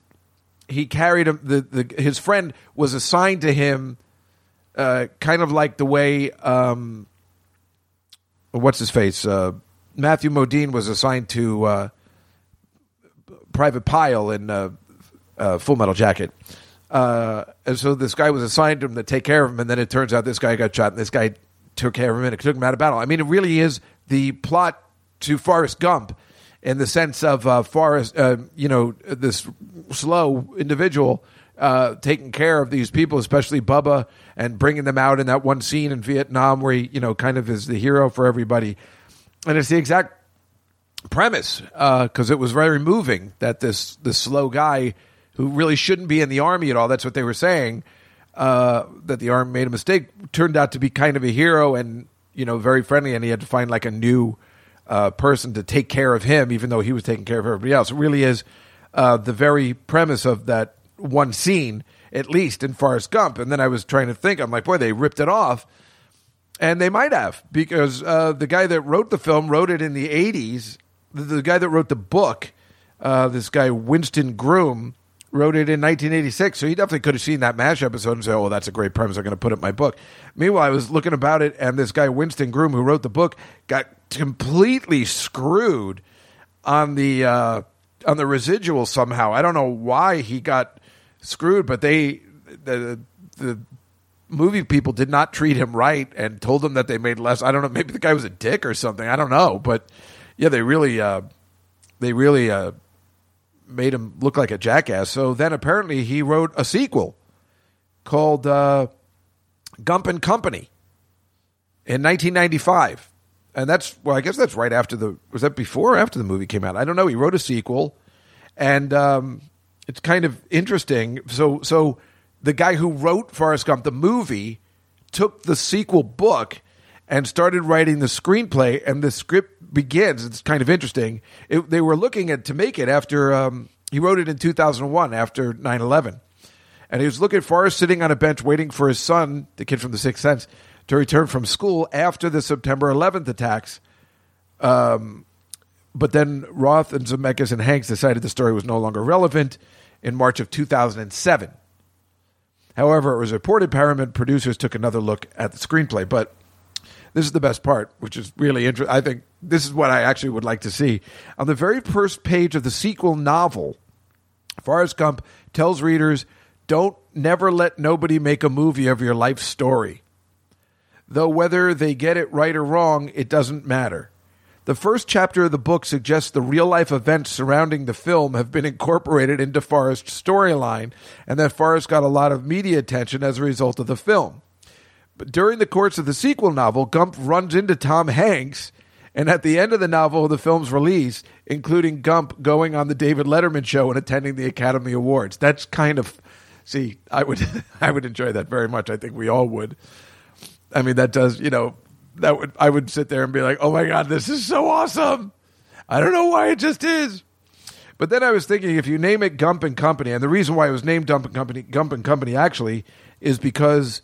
He carried him. The, the his friend was assigned to him, uh, kind of like the way. Um, what's his face? Uh, Matthew Modine was assigned to uh, Private Pile in uh, uh, Full Metal Jacket. Uh, and so this guy was assigned to him to take care of him, and then it turns out this guy got shot, and this guy took care of him and took him out of battle. I mean, it really is the plot to Forrest Gump in the sense of uh, Forrest, uh, you know, this slow individual uh, taking care of these people, especially Bubba, and bringing them out in that one scene in Vietnam where he, you know, kind of is the hero for everybody. And it's the exact premise because it was very moving that this this slow guy who really shouldn't be in the army at all. That's what they were saying. Uh, that the army made a mistake turned out to be kind of a hero and you know very friendly, and he had to find like a new uh, person to take care of him, even though he was taking care of everybody else. It really is uh, the very premise of that one scene, at least in Forrest Gump. And then I was trying to think, I'm like, boy, they ripped it off. And they might have, because uh, the guy that wrote the film wrote it in the 80s. The, the guy that wrote the book, uh, this guy, Winston Groom, wrote it in 1986, so he definitely could have seen that MASH episode and said, "Oh, that's a great premise. I'm going to put it in my book." Meanwhile, I was looking about it, and this guy Winston Groom, who wrote the book, got completely screwed on the uh, on the residual somehow. I don't know why he got screwed, but they the the movie people did not treat him right and told him that they made less. I don't know. Maybe the guy was a dick or something. I don't know, but yeah, they really uh, they really uh, made him look like a jackass. So then apparently he wrote a sequel called uh, Gump and Company in 1995. And that's, well, I guess that's right after the, was that before or after the movie came out? I don't know. He wrote a sequel and um, it's kind of interesting. So, so the guy who wrote Forrest Gump, the movie, took the sequel book and started writing the screenplay, and the script begins. It's kind of interesting. It, they were looking at to make it after um, he wrote it in 2001 after 9 11. And he was looking Forrest sitting on a bench waiting for his son, the kid from The Sixth Sense, to return from school after the September 11th attacks. Um, but then Roth and Zemeckis and Hanks decided the story was no longer relevant in March of 2007. However, it was reported Paramount producers took another look at the screenplay. But this is the best part, which is really interesting. I think this is what I actually would like to see. On the very first page of the sequel novel, Forrest Gump tells readers, don't never let nobody make a movie of your life story. Though whether they get it right or wrong, it doesn't matter. The first chapter of the book suggests the real life events surrounding the film have been incorporated into Forrest's storyline, and that Forrest got a lot of media attention as a result of the film. But during the course of the sequel novel, Gump runs into Tom Hanks, and at the end of the novel, the film's release, including Gump going on the David Letterman show and attending the Academy Awards. That's kind of see, I would (laughs) I would enjoy that very much. I think we all would. I mean, that does, you know, that would I would sit there and be like, "Oh my god, this is so awesome." I don't know why it just is. But then I was thinking if you name it Gump and Company, and the reason why it was named Gump and Company, Gump and Company actually is because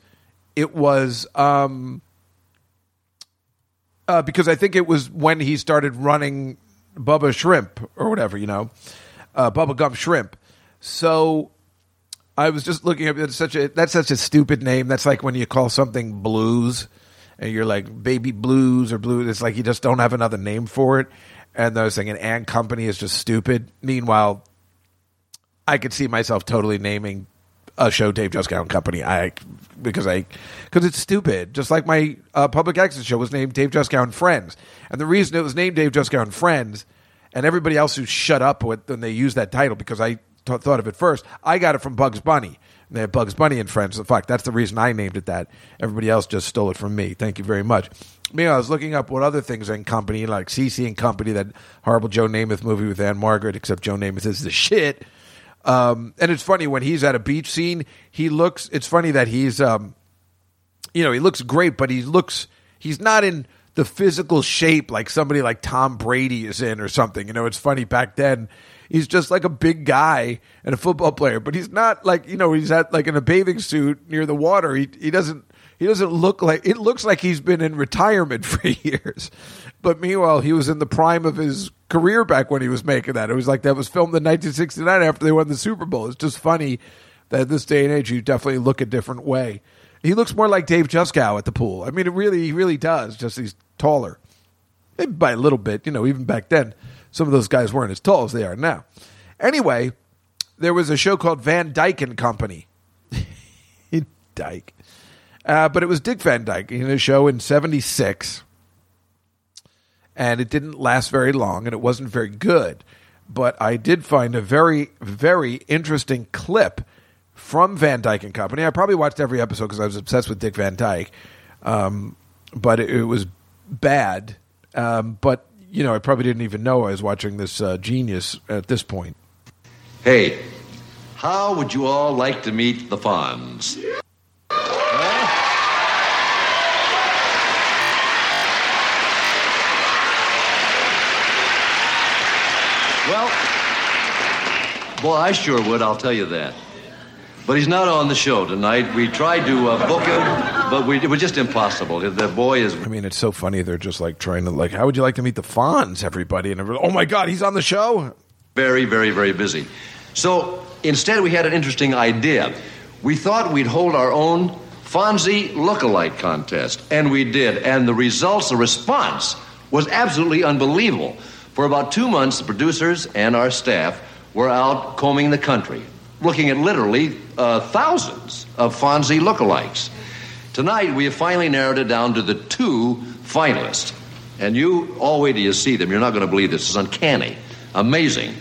it was um, uh, because I think it was when he started running Bubba Shrimp or whatever, you know, uh, Bubba Gump Shrimp. So I was just looking at it's such a that's such a stupid name. That's like when you call something blues and you're like baby blues or blue. It's like you just don't have another name for it. And I was thinking, and company is just stupid. Meanwhile, I could see myself totally naming a show Dave Juskow Company. I because I because it's stupid. Just like my uh, public access show was named Dave Juskow and Friends, and the reason it was named Dave Juskow and Friends, and everybody else who shut up when they used that title because I thought of it first. I got it from Bugs Bunny. And They had Bugs Bunny and Friends. The fuck, that's the reason I named it that. Everybody else just stole it from me. Thank you very much. Meanwhile, I was looking up what other things are in company, like CC and Company, that horrible Joe Namath movie with Ann-Margret, except Joe Namath is the (laughs) shit. Um, and it's funny when he's at a beach scene, he looks. It's funny that he's, um, you know, he looks great, but he looks. He's not in the physical shape like somebody like Tom Brady is in or something. You know, it's funny back then. He's just like a big guy and a football player, but he's not like you know he's at like in a bathing suit near the water. He he doesn't he doesn't look like it looks like he's been in retirement (laughs) for years. But meanwhile, he was in the prime of his career back when he was making that. It was like that was filmed in 1969 after they won the Super Bowl. It's just funny that this day and age you definitely look a different way. He looks more like Dave Juskow at the pool. I mean, it really, he really does. Just he's taller, maybe by a little bit. You know, even back then, some of those guys weren't as tall as they are now. Anyway, there was a show called Van Dyke and Company. (laughs) Dyke. Uh, but it was Dick Van Dyke in a show in 76. And it didn't last very long and it wasn't very good. But I did find a very, very interesting clip from Van Dyke and Company. I probably watched every episode because I was obsessed with Dick Van Dyke. Um, but it, it, was bad. Um, but, you know, I probably didn't even know I was watching this uh, genius at this point. Hey, how would you all like to meet the Fonz? Well, boy, I sure would, I'll tell you that. But he's not on the show tonight. We tried to uh, book him, but we, it was just impossible. The boy is. I mean, it's so funny. They're just like trying to, like, how would you like to meet the Fonz, everybody? And everybody, oh my God, he's on the show? Very, very, very busy. So instead, we had an interesting idea. We thought we'd hold our own Fonzie look-alike contest, and we did. And the results, the response, was absolutely unbelievable. For about two months, the producers and our staff were out combing the country, looking at literally uh, thousands of Fonzie look-alikes. Tonight, we have finally narrowed it down to the two finalists. And you, all wait till you see them. You're not going to believe this. It's uncanny, amazing.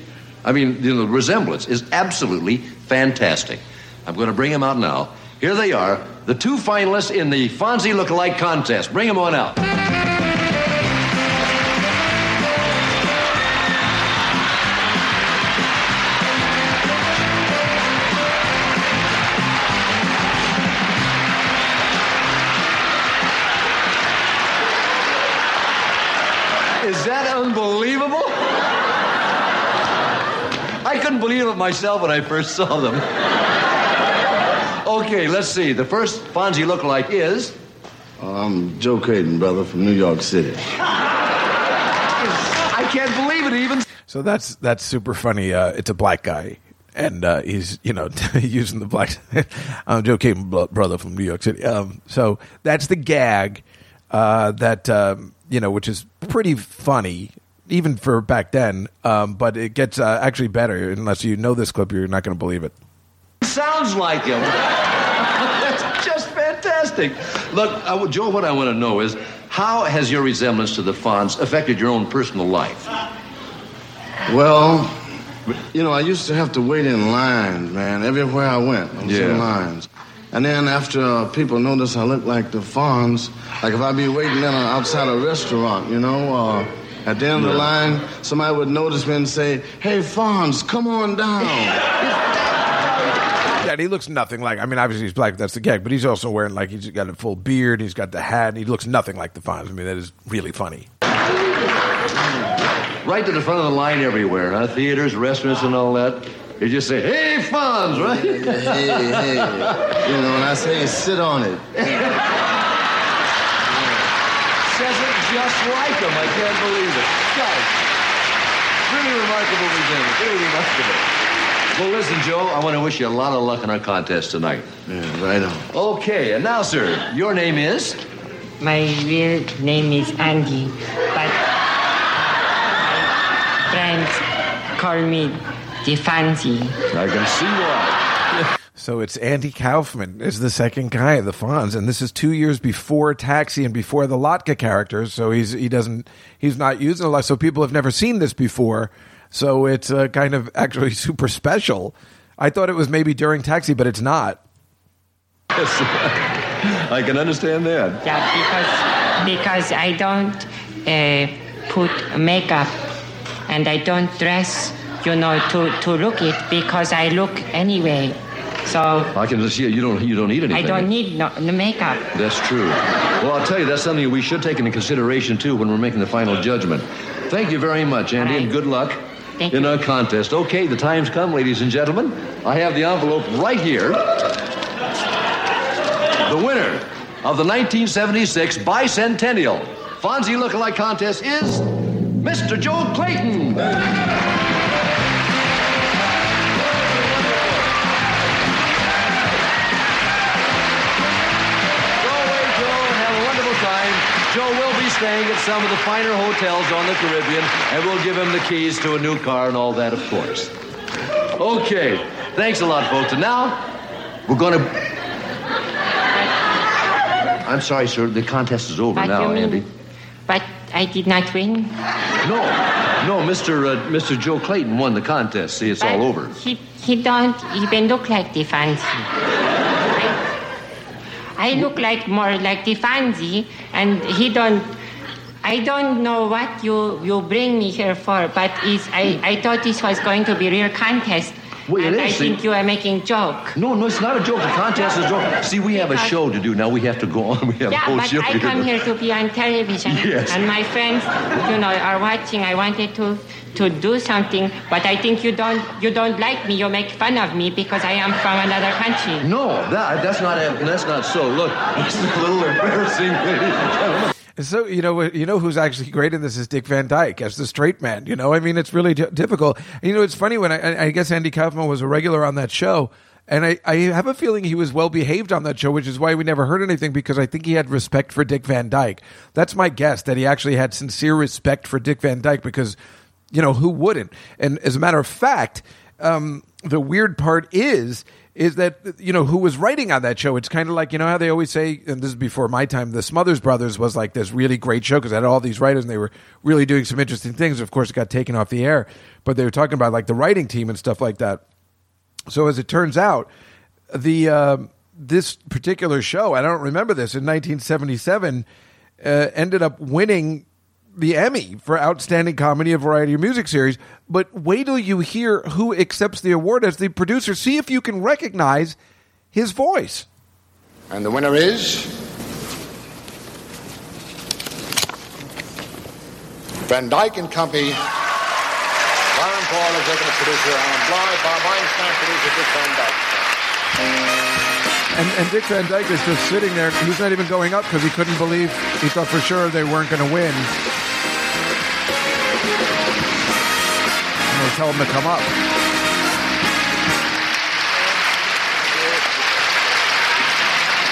I mean, you know, the resemblance is absolutely fantastic. I'm going to bring them out now. Here they are, the two finalists in the Fonzie Lookalike contest. Bring them on out. Believe it myself when I first saw them. Okay, let's see. The first Fonzie lookalike is. I'm Joe Creighton, brother, from New York City. I can't believe it even. So that's that's super funny. Uh, it's a black guy, and uh, he's you know (laughs) using the black. (laughs) I'm Joe Cayton, bro- brother from New York City. Um, so that's the gag uh, that um, you know, which is pretty funny even for back then. Um, but it gets uh, actually better unless you know this clip. You're not going to believe it. Sounds like him. (laughs) That's just fantastic. Look, uh, Joe, what I want to know is how has your resemblance to the Fonz affected your own personal life? Well, you know, I used to have to wait in lines, man, everywhere I went. I was Yeah. in lines. And then after uh, people notice I look like the Fonz, like if I be waiting in a, outside a restaurant, you know, uh, at the end of the line, somebody would notice me and say, "Hey, Fonz, come on down." (laughs) Yeah, and he looks nothing like. I mean, obviously he's black. That's the gag. But he's also wearing like he's got a full beard. He's got the hat. And he looks nothing like the Fonz. I mean, that is really funny. Right to the front of the line everywhere, huh? Theaters, restaurants, and all that. You just say, "Hey, Fonz," right? hey, hey, you know, and I say, "Sit on it." (laughs) Says it just like him. I can't believe it. Guys, really remarkable resemblance. Really remarkable. Well, listen, Joe, I want to wish you a lot of luck in our contest tonight. Yeah, right on. Okay, and now, sir, your name is? My real name is Andy, but my friends call me the Fancy. I can see why. So it's Andy Kaufman is the second guy of the Fonz, and this is two years before Taxi and before the Latka characters. So he's he doesn't he's not using a lot. So people have never seen this before. So it's uh, kind of actually (laughs) super special. I thought it was maybe during Taxi, but it's not. Yes, I can understand that. Yeah, because because I don't uh, put makeup and I don't dress, you know, to, to look it because I look anyway. So I can just see you don't you don't need anything. I don't need no, no makeup. That's true. Well, I'll tell you, that's something we should take into consideration too when we're making the final judgment. Thank you very much, Andy, and good luck Thank in you. our contest. Okay, the time's come, ladies and gentlemen. I have the envelope right here. The winner of the 1976 Bicentennial Fonzie Lookalike Contest is Mr. Joe Clayton. Time. Joe will be staying at some of the finer hotels on the Caribbean, and we'll give him the keys to a new car and all that, of course. Okay, thanks a lot, folks. And now, we're going to. I'm sorry, sir. The contest is over But now, you mean- Andy. But I did not win. No, no, Mr. Uh, Mr. Joe Clayton won the contest. See, it's all over. He, he don't even look like the Fancy. I, look like more like the Fancy, and he don't. I don't know what you, you bring me here for, but is I, I thought this was going to be real contest. Well, it and is, I think you are making joke. No, no, it's not a joke. The contest is a joke. See, we have a show to do now. We have to go on. We have a Yeah, whole but show I come here to be on television, Yes. and my friends, you know, are watching. I wanted to to do something, but I think you don't you don't like me. You make fun of me because I am from another country. No, that, that's not that's not so. Look, (laughs) it's a little embarrassing, ladies and gentlemen. So you know, you know who's actually great in this is Dick Van Dyke as the straight man. You know, I mean, it's really d- difficult. You know, it's funny when I, I guess Andy Kaufman was a regular on that show, and I, I have a feeling he was well behaved on that show, which is why we never heard anything because I think he had respect for Dick Van Dyke. That's my guess that he actually had sincere respect for Dick Van Dyke because, you know, who wouldn't? And as a matter of fact, um, the weird part is is that you know who was writing on that show it's kind of like you know how they always say and this is before my time the smothers brothers was like this really great show because it had all these writers and they were really doing some interesting things. Of course it got taken off the air but they were talking about like the writing team and stuff like that. So as it turns out the uh, this particular show i don't remember this in 1977 uh, ended up winning the Emmy for Outstanding Comedy and Variety of Music Series. But wait till you hear who accepts the award as the producer. See if you can recognize his voice. And the winner is. Van Dyke and Company. Byron Paul, executive producer. Allan Blye, Bob Einstein, producer Dick Van Dyke. And, and Dick Van Dyke is just sitting there. He's not even going up because he couldn't believe, he thought for sure they weren't going to win. And they tell him to come up.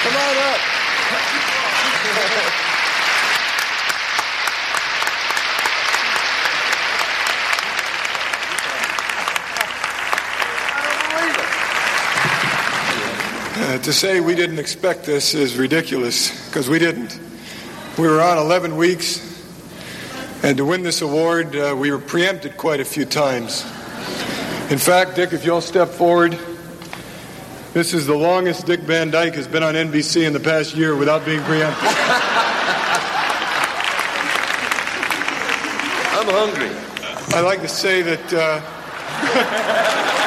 Come on up. (laughs) Uh, to say we didn't expect this is ridiculous because we didn't. We were on 11 weeks, and to win this award, uh, we were preempted quite a few times. In fact, Dick, if you'll step forward, this is the longest Dick Van Dyke has been on NBC in the past year without being preempted. I'm hungry. I like to say that. Uh, (laughs)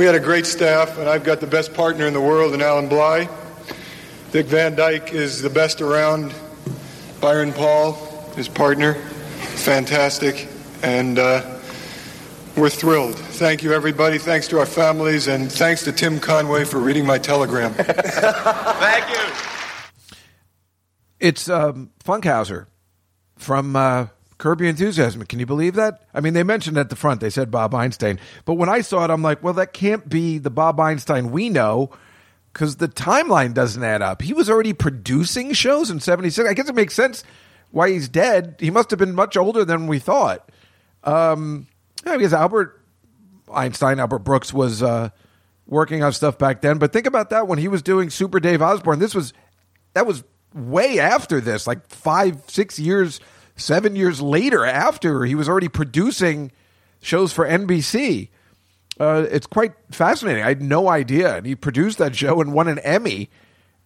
we had a great staff, and I've got the best partner in the world in Allan Blye. Dick Van Dyke is the best around. Byron Paul, his partner, fantastic, and uh, we're thrilled. Thank you, everybody. Thanks to our families, and thanks to Tim Conway for reading my telegram. (laughs) Thank you. It's um, Funkhouser from uh, Curb Your Enthusiasm. Can you believe that? I mean, they mentioned at the front, they said Bob Einstein. But when I saw it, I'm like, well, that can't be the Bob Einstein we know because the timeline doesn't add up. He was already producing shows in 76. I guess it makes sense why he's dead. He must have been much older than we thought. Um, I guess Albert Einstein, Albert Brooks, was uh, working on stuff back then. But think about that when he was doing Super Dave Osborne. This was that was way after this, like five, six years, seven years later. After he was already producing shows for NBC. Uh, it's quite fascinating. I had no idea, and he produced that show and won an Emmy.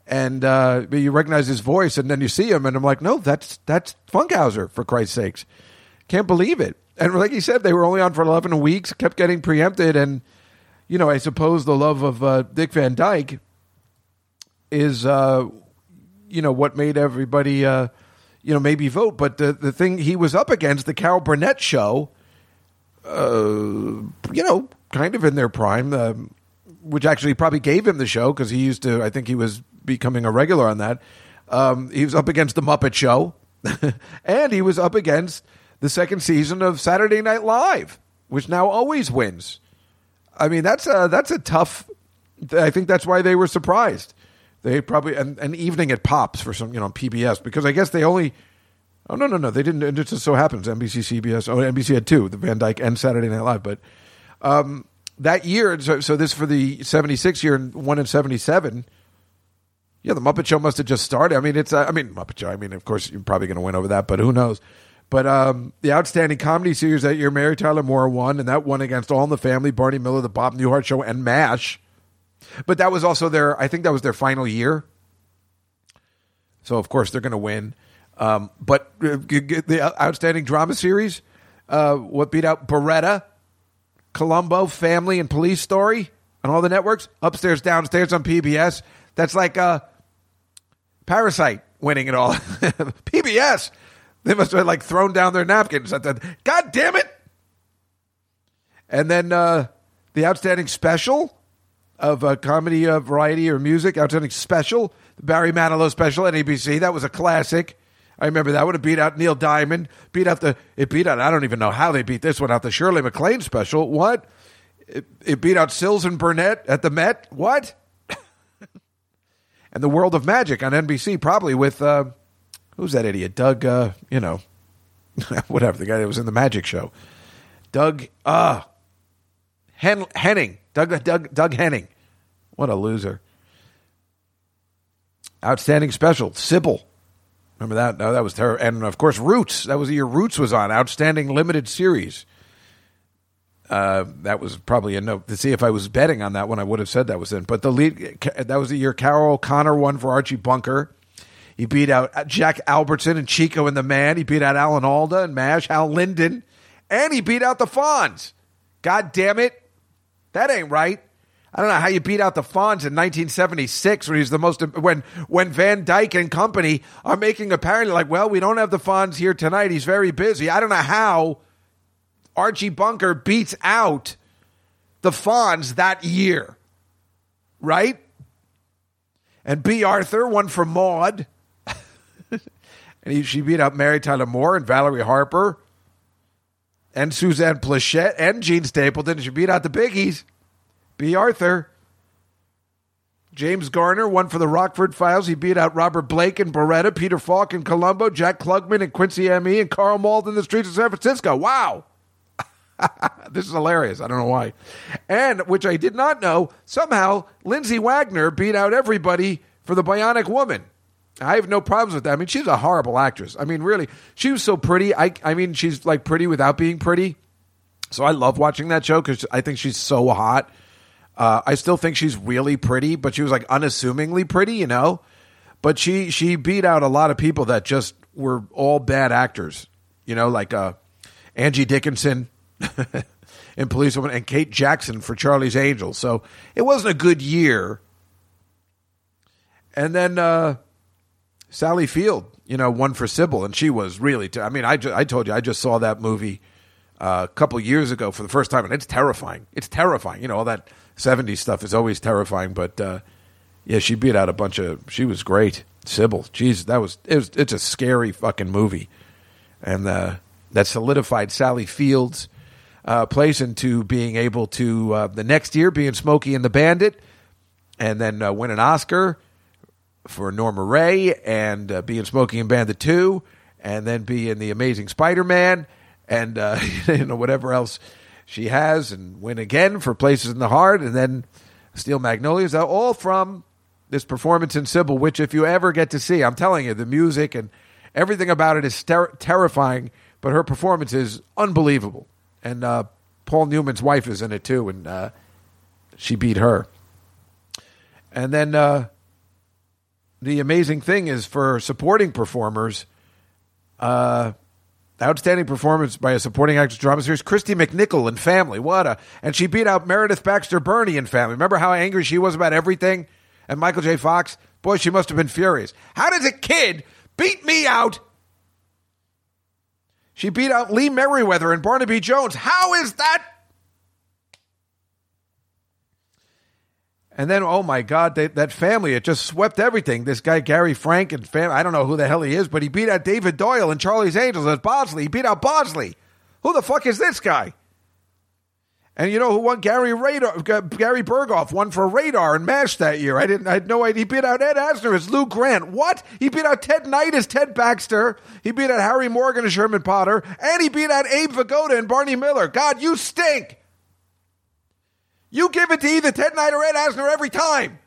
And uh, you recognize his voice, and then you see him, and I'm like, no, that's that's Funkhouser for Christ's sakes. Can't believe it. And like he said, they were only on for 11 weeks, kept getting preempted, and you know, I suppose the love of uh, Dick Van Dyke is, uh, you know, what made everybody, uh, you know, maybe vote. But the the thing he was up against, the Carol Burnett show, uh, you know, kind of in their prime, uh, which actually probably gave him the show because he used to. I think he was becoming a regular on that. Um, he was up against the Muppet Show, (laughs) and he was up against the second season of Saturday Night Live, which now always wins. I mean, that's a that's a tough. I think that's why they were surprised. They probably an, an evening at Pops for some you know PBS because I guess they only. Oh no no no! They didn't. It just so happens NBC CBS. Oh, NBC had two: the Van Dyke and Saturday Night Live. But um, that year, so, so this for the '76 year and one in '77. Yeah, the Muppet Show must have just started. I mean, it's. I mean, Muppet Show. I mean, of course, you're probably going to win over that, but who knows? But um, the outstanding comedy series that year, Mary Tyler Moore won, and that won against All in the Family, Barney Miller, The Bob Newhart Show, and MASH. But that was also their. I think that was their final year. So of course they're going to win. Um, but uh, the outstanding drama series, uh, what beat out Baretta, Columbo, Family, and Police Story on all the networks, upstairs, downstairs on PBS. That's like uh, Parasite winning it all. (laughs) PBS. They must have like thrown down their napkins. at the- God damn it! And then uh, the outstanding special of uh, comedy, uh, variety, or music. Outstanding special, the Barry Manilow special at ABC. That was a classic. I remember that would have beat out Neil Diamond. Beat out the it beat out. I don't even know how they beat this one out. The Shirley MacLaine special. What? It, it beat out Sills and Burnett at the Met. What? and the World of Magic on NBC, probably with uh, who's that idiot? Doug. Uh, you know, (laughs) whatever the guy that was in the Magic show. Doug. Uh Hen- Henning. Doug. Doug. Doug Henning. What a loser. Outstanding special. Sybil. Remember that? No, that was terrible. And of course, Roots. That was the year Roots was on. Outstanding limited series. Uh, that was probably a note to see if I was betting on that one. I would have said that was in. But the lead that was the year Carroll O'Connor won for Archie Bunker. He beat out Jack Albertson and Chico and the Man. He beat out Alan Alda and Mash, Hal Linden, and he beat out the Fonz. God damn it, that ain't right. I don't know how you beat out the Fonz in 1976 when he's the most when when Van Dyke and company are making apparently like, well, we don't have the Fonz here tonight. He's very busy. I don't know how Archie Bunker beats out the Fonz that year, right? And Bea Arthur won for Maude, (laughs) and he, she beat out Mary Tyler Moore and Valerie Harper, and Suzanne Pleshette and Jean Stapleton. She beat out the Biggies. Bea Arthur. James Garner won for the Rockford Files. He beat out Robert Blake and Baretta, Peter Falk and Columbo, Jack Klugman and Quincy M.E., and Karl Malden in the streets of San Francisco. Wow. (laughs) this is hilarious. I don't know why. And, which I did not know, somehow Lindsay Wagner beat out everybody for the Bionic Woman. I have no problems with that. I mean, she's a horrible actress. I mean, really, she was so pretty. I, I mean, she's like pretty without being pretty. So I love watching that show because I think she's so hot. Uh, I still think she's really pretty, but she was like unassumingly pretty, you know. But she she beat out a lot of people that just were all bad actors, you know, like uh, Angie Dickinson (laughs) in Police Woman and Kate Jackson for Charlie's Angels. So it wasn't a good year. And then uh, Sally Field, you know, won for Sybil, and she was really. I mean, I, ju- I told you, I just saw that movie uh, a couple years ago for the first time, and it's terrifying. It's terrifying. You know, all that 70s stuff is always terrifying, but uh, yeah, she beat out a bunch of. She was great, Sybil. Jeez, that was it. Was it's a scary fucking movie, and uh, that solidified Sally Field's uh, place into being able to uh, the next year being Smokey and the Bandit, and then uh, win an Oscar for Norma Rae, and uh, being Smokey and Bandit two, and then be in the Amazing Spider-Man, and uh, (laughs) you know whatever else she has, and win again for Places in the Heart, and then Steel Magnolias, all from this performance in Sybil. Which, if you ever get to see, I'm telling you, the music and everything about it is ter- terrifying, but her performance is unbelievable. And uh, Paul Newman's wife is in it too, and uh, she beat her. And then uh, the amazing thing is for supporting performers, uh, outstanding performance by a supporting actress drama series, Kristy McNichol in Family. What a and she beat out Meredith Baxter Birney in Family. Remember how angry she was about everything? And Michael J. Fox, boy, she must have been furious. How does a kid beat me out? She beat out Lee Meriwether and Barnaby Jones. How is that? And then, oh my God, they, that family, it just swept everything. This guy, Gary Frank, and fam- I don't know who the hell he is, but he beat out David Doyle and Charlie's Angels as Bosley. He beat out Bosley. Who the fuck is this guy? And you know who won? Gary Radar, Gary Burghoff won for Radar and MASH that year. I didn't. I had no idea. He beat out Ed Asner as Lou Grant. What? He beat out Ted Knight as Ted Baxter. He beat out Harry Morgan as Sherman Potter, and he beat out Abe Vigoda and Barney Miller. God, you stink. You give it to either Ted Knight or Ed Asner every time.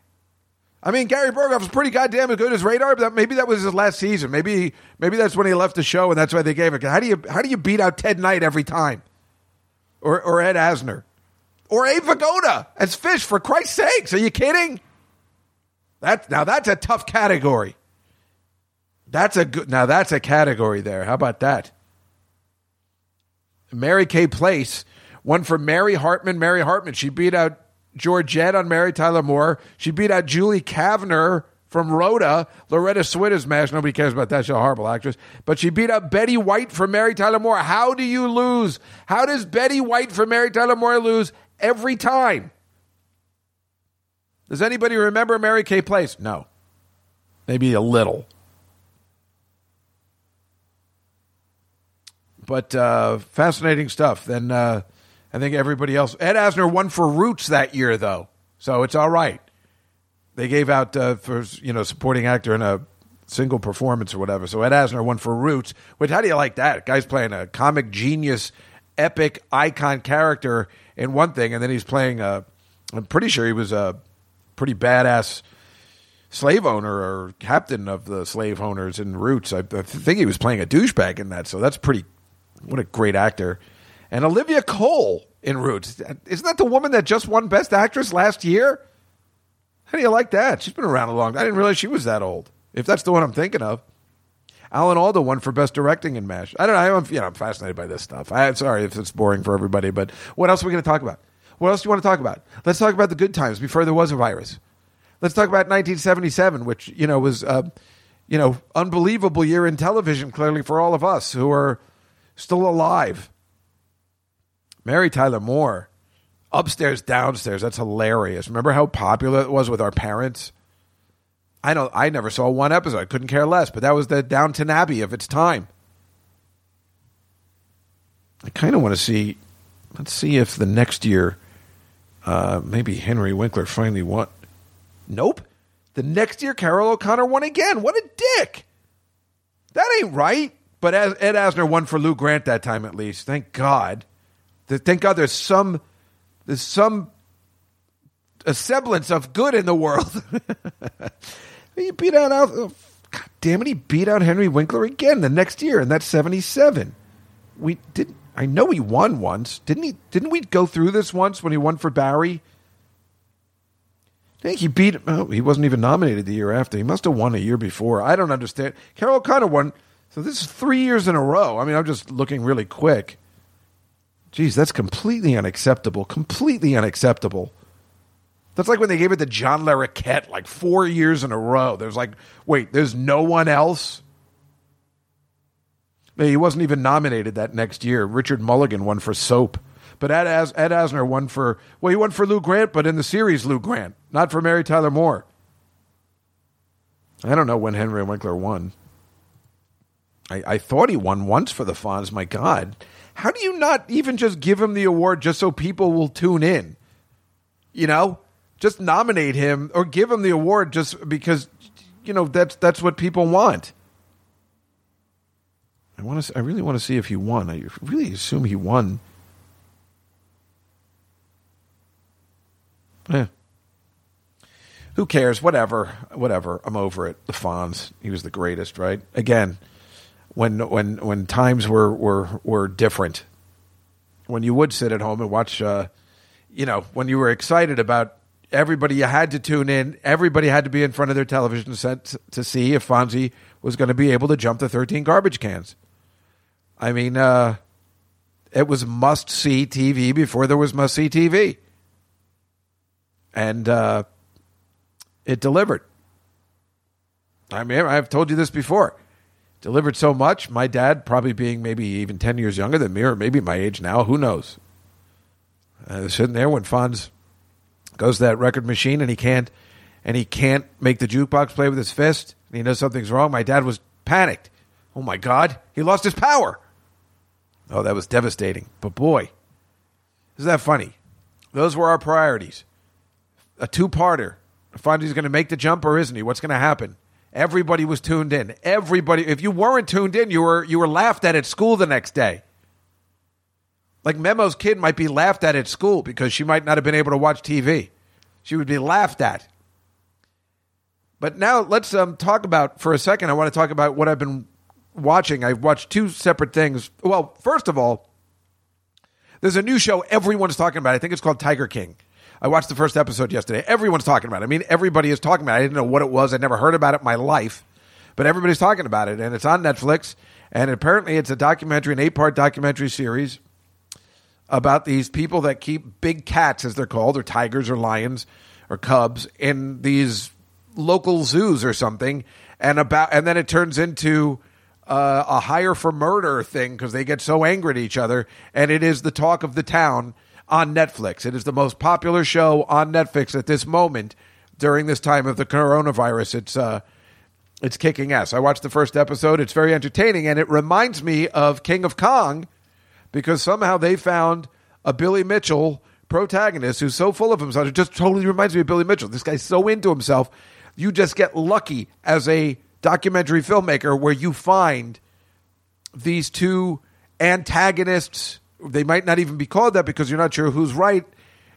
I mean, Gary Burghoff was pretty goddamn good as Radar, but that, maybe that was his last season. Maybe maybe that's when he left the show, and that's why they gave it. How do you how do you beat out Ted Knight every time? or, or Ed Asner, or Abe Vigoda as Fish. For Christ's sakes, are you kidding? That now that's a tough category. That's a good. Now that's a category there. How about that? Mary Kay Place, one for Mary Hartman. Mary Hartman. She beat out Georgette on Mary Tyler Moore. She beat out Julie Kavner from Rhoda. Loretta Swit is MASH. Nobody cares about that. She's a horrible actress. But she beat out Betty White for Mary Tyler Moore. How do you lose? How does Betty White for Mary Tyler Moore lose every time. Does anybody remember Mary Kay Place? No. Maybe a little. But uh, fascinating stuff. Then uh, I think everybody else. Ed Asner won for Roots that year, though, so it's all right. They gave out uh, for you know supporting actor in a single performance or whatever. So Ed Asner won for Roots. Which how do you like that? Guy's playing a comic genius, epic icon character in one thing, and then he's playing a. I'm pretty sure he was a pretty badass slave owner or captain of the slave owners in Roots. I, I think he was playing a douchebag in that. So that's pretty. What a great actor. And Olivia Cole in Roots. Isn't that the woman that just won Best Actress last year? How do you like that? She's been around a long time. I didn't realize she was that old. If that's the one I'm thinking of. Alan Alda won for best directing in MASH. I don't know. I'm, you know, I'm fascinated by this stuff. I, am sorry if it's boring for everybody, but what else are we going to talk about? What else do you want to talk about? Let's talk about the good times before there was a virus. Let's talk about 1977, which you know was, uh, you know, unbelievable year in television. Clearly for all of us who are still alive. Mary Tyler Moore, upstairs, downstairs. That's hilarious. Remember how popular it was with our parents? I know I never saw one episode. I couldn't care less, but that was the Downton Abbey of its time. I kind of want to see. Let's see if the next year, uh, maybe Henry Winkler finally won. Nope. The next year, Carroll O'Connor won again. What a dick! That ain't right. But Ed Asner won for Lou Grant that time, at least. Thank God. Thank God there's some there's some a semblance of good in the world. (laughs) he beat out, out oh, God damn it, he beat out Henry Winkler again the next year, and that's seventy seven. We did I know he won once. Didn't he didn't we go through this once when he won for Barry? I think he beat oh, he wasn't even nominated the year after. He must have won a year before. I don't understand. Carroll O'Connor won so this is three years in a row. I mean, I'm just looking really quick. Geez, that's completely unacceptable. Completely unacceptable. That's like when they gave it to John Larroquette like four years in a row. There's like, wait, there's no one else? He wasn't even nominated that next year. Richard Mulligan won for Soap. But Ed, As- Ed Asner won for, well, he won for Lou Grant, but in the series, Lou Grant, not for Mary Tyler Moore. I don't know when Henry Winkler won. I, I thought he won once for the Fonz. My God. How do you not even just give him the award just so people will tune in? You know? Just nominate him or give him the award just because you know that's that's what people want. I want to I really want to see if he won. I really assume he won. Yeah. Who cares? Whatever. Whatever. I'm over it. The Fonz. He was the greatest, right? Again, when when when times were were were different. When you would sit at home and watch, uh, you know, when you were excited about everybody, you had to tune in. Everybody had to be in front of their television set to see if Fonzie was going to be able to jump the thirteen garbage cans. I mean, uh, it was must see TV before there was must see TV, and uh, it delivered. I mean, I've told you this before delivered so much. My dad, probably being maybe even 10 years younger than me, or maybe my age now, who knows? Uh, sitting there when Fonz goes to that record machine and he can't and he can't make the jukebox play with his fist and he knows something's wrong. My dad was panicked. Oh my God, he lost his power. Oh, that was devastating. But boy, isn't that funny? Those were our priorities. A two parter. Fonzie's going to make the jump or isn't he? What's going to happen? Everybody was tuned in. Everybody. If you weren't tuned in, you were you were laughed at at school the next day. Like Memo's kid might be laughed at at school because she might not have been able to watch TV. She would be laughed at. But now let's um, talk about for a second. I want to talk about what I've been watching. I've watched two separate things. Well, first of all, there's a new show everyone's talking about. I think it's called Tiger King. I watched the first episode yesterday. Everyone's talking about it. I mean, everybody is talking about it. I didn't know what it was. I'd never heard about it in my life, but everybody's talking about it. And it's on Netflix. And apparently, it's a documentary, an eight part documentary series about these people that keep big cats, as they're called, or tigers, or lions, or cubs, in these local zoos or something. And about, and then it turns into uh, a hire for murder thing because they get so angry at each other, and it is the talk of the town on Netflix. It is the most popular show on Netflix at this moment during this time of the coronavirus. It's uh, it's kicking ass. I watched the first episode. It's very entertaining, and it reminds me of King of Kong because somehow they found a Billy Mitchell protagonist who's so full of himself. It just totally reminds me of Billy Mitchell. This guy's so into himself. You just get lucky as a documentary filmmaker where you find these two antagonists. They might not even be called that because you're not sure who's right.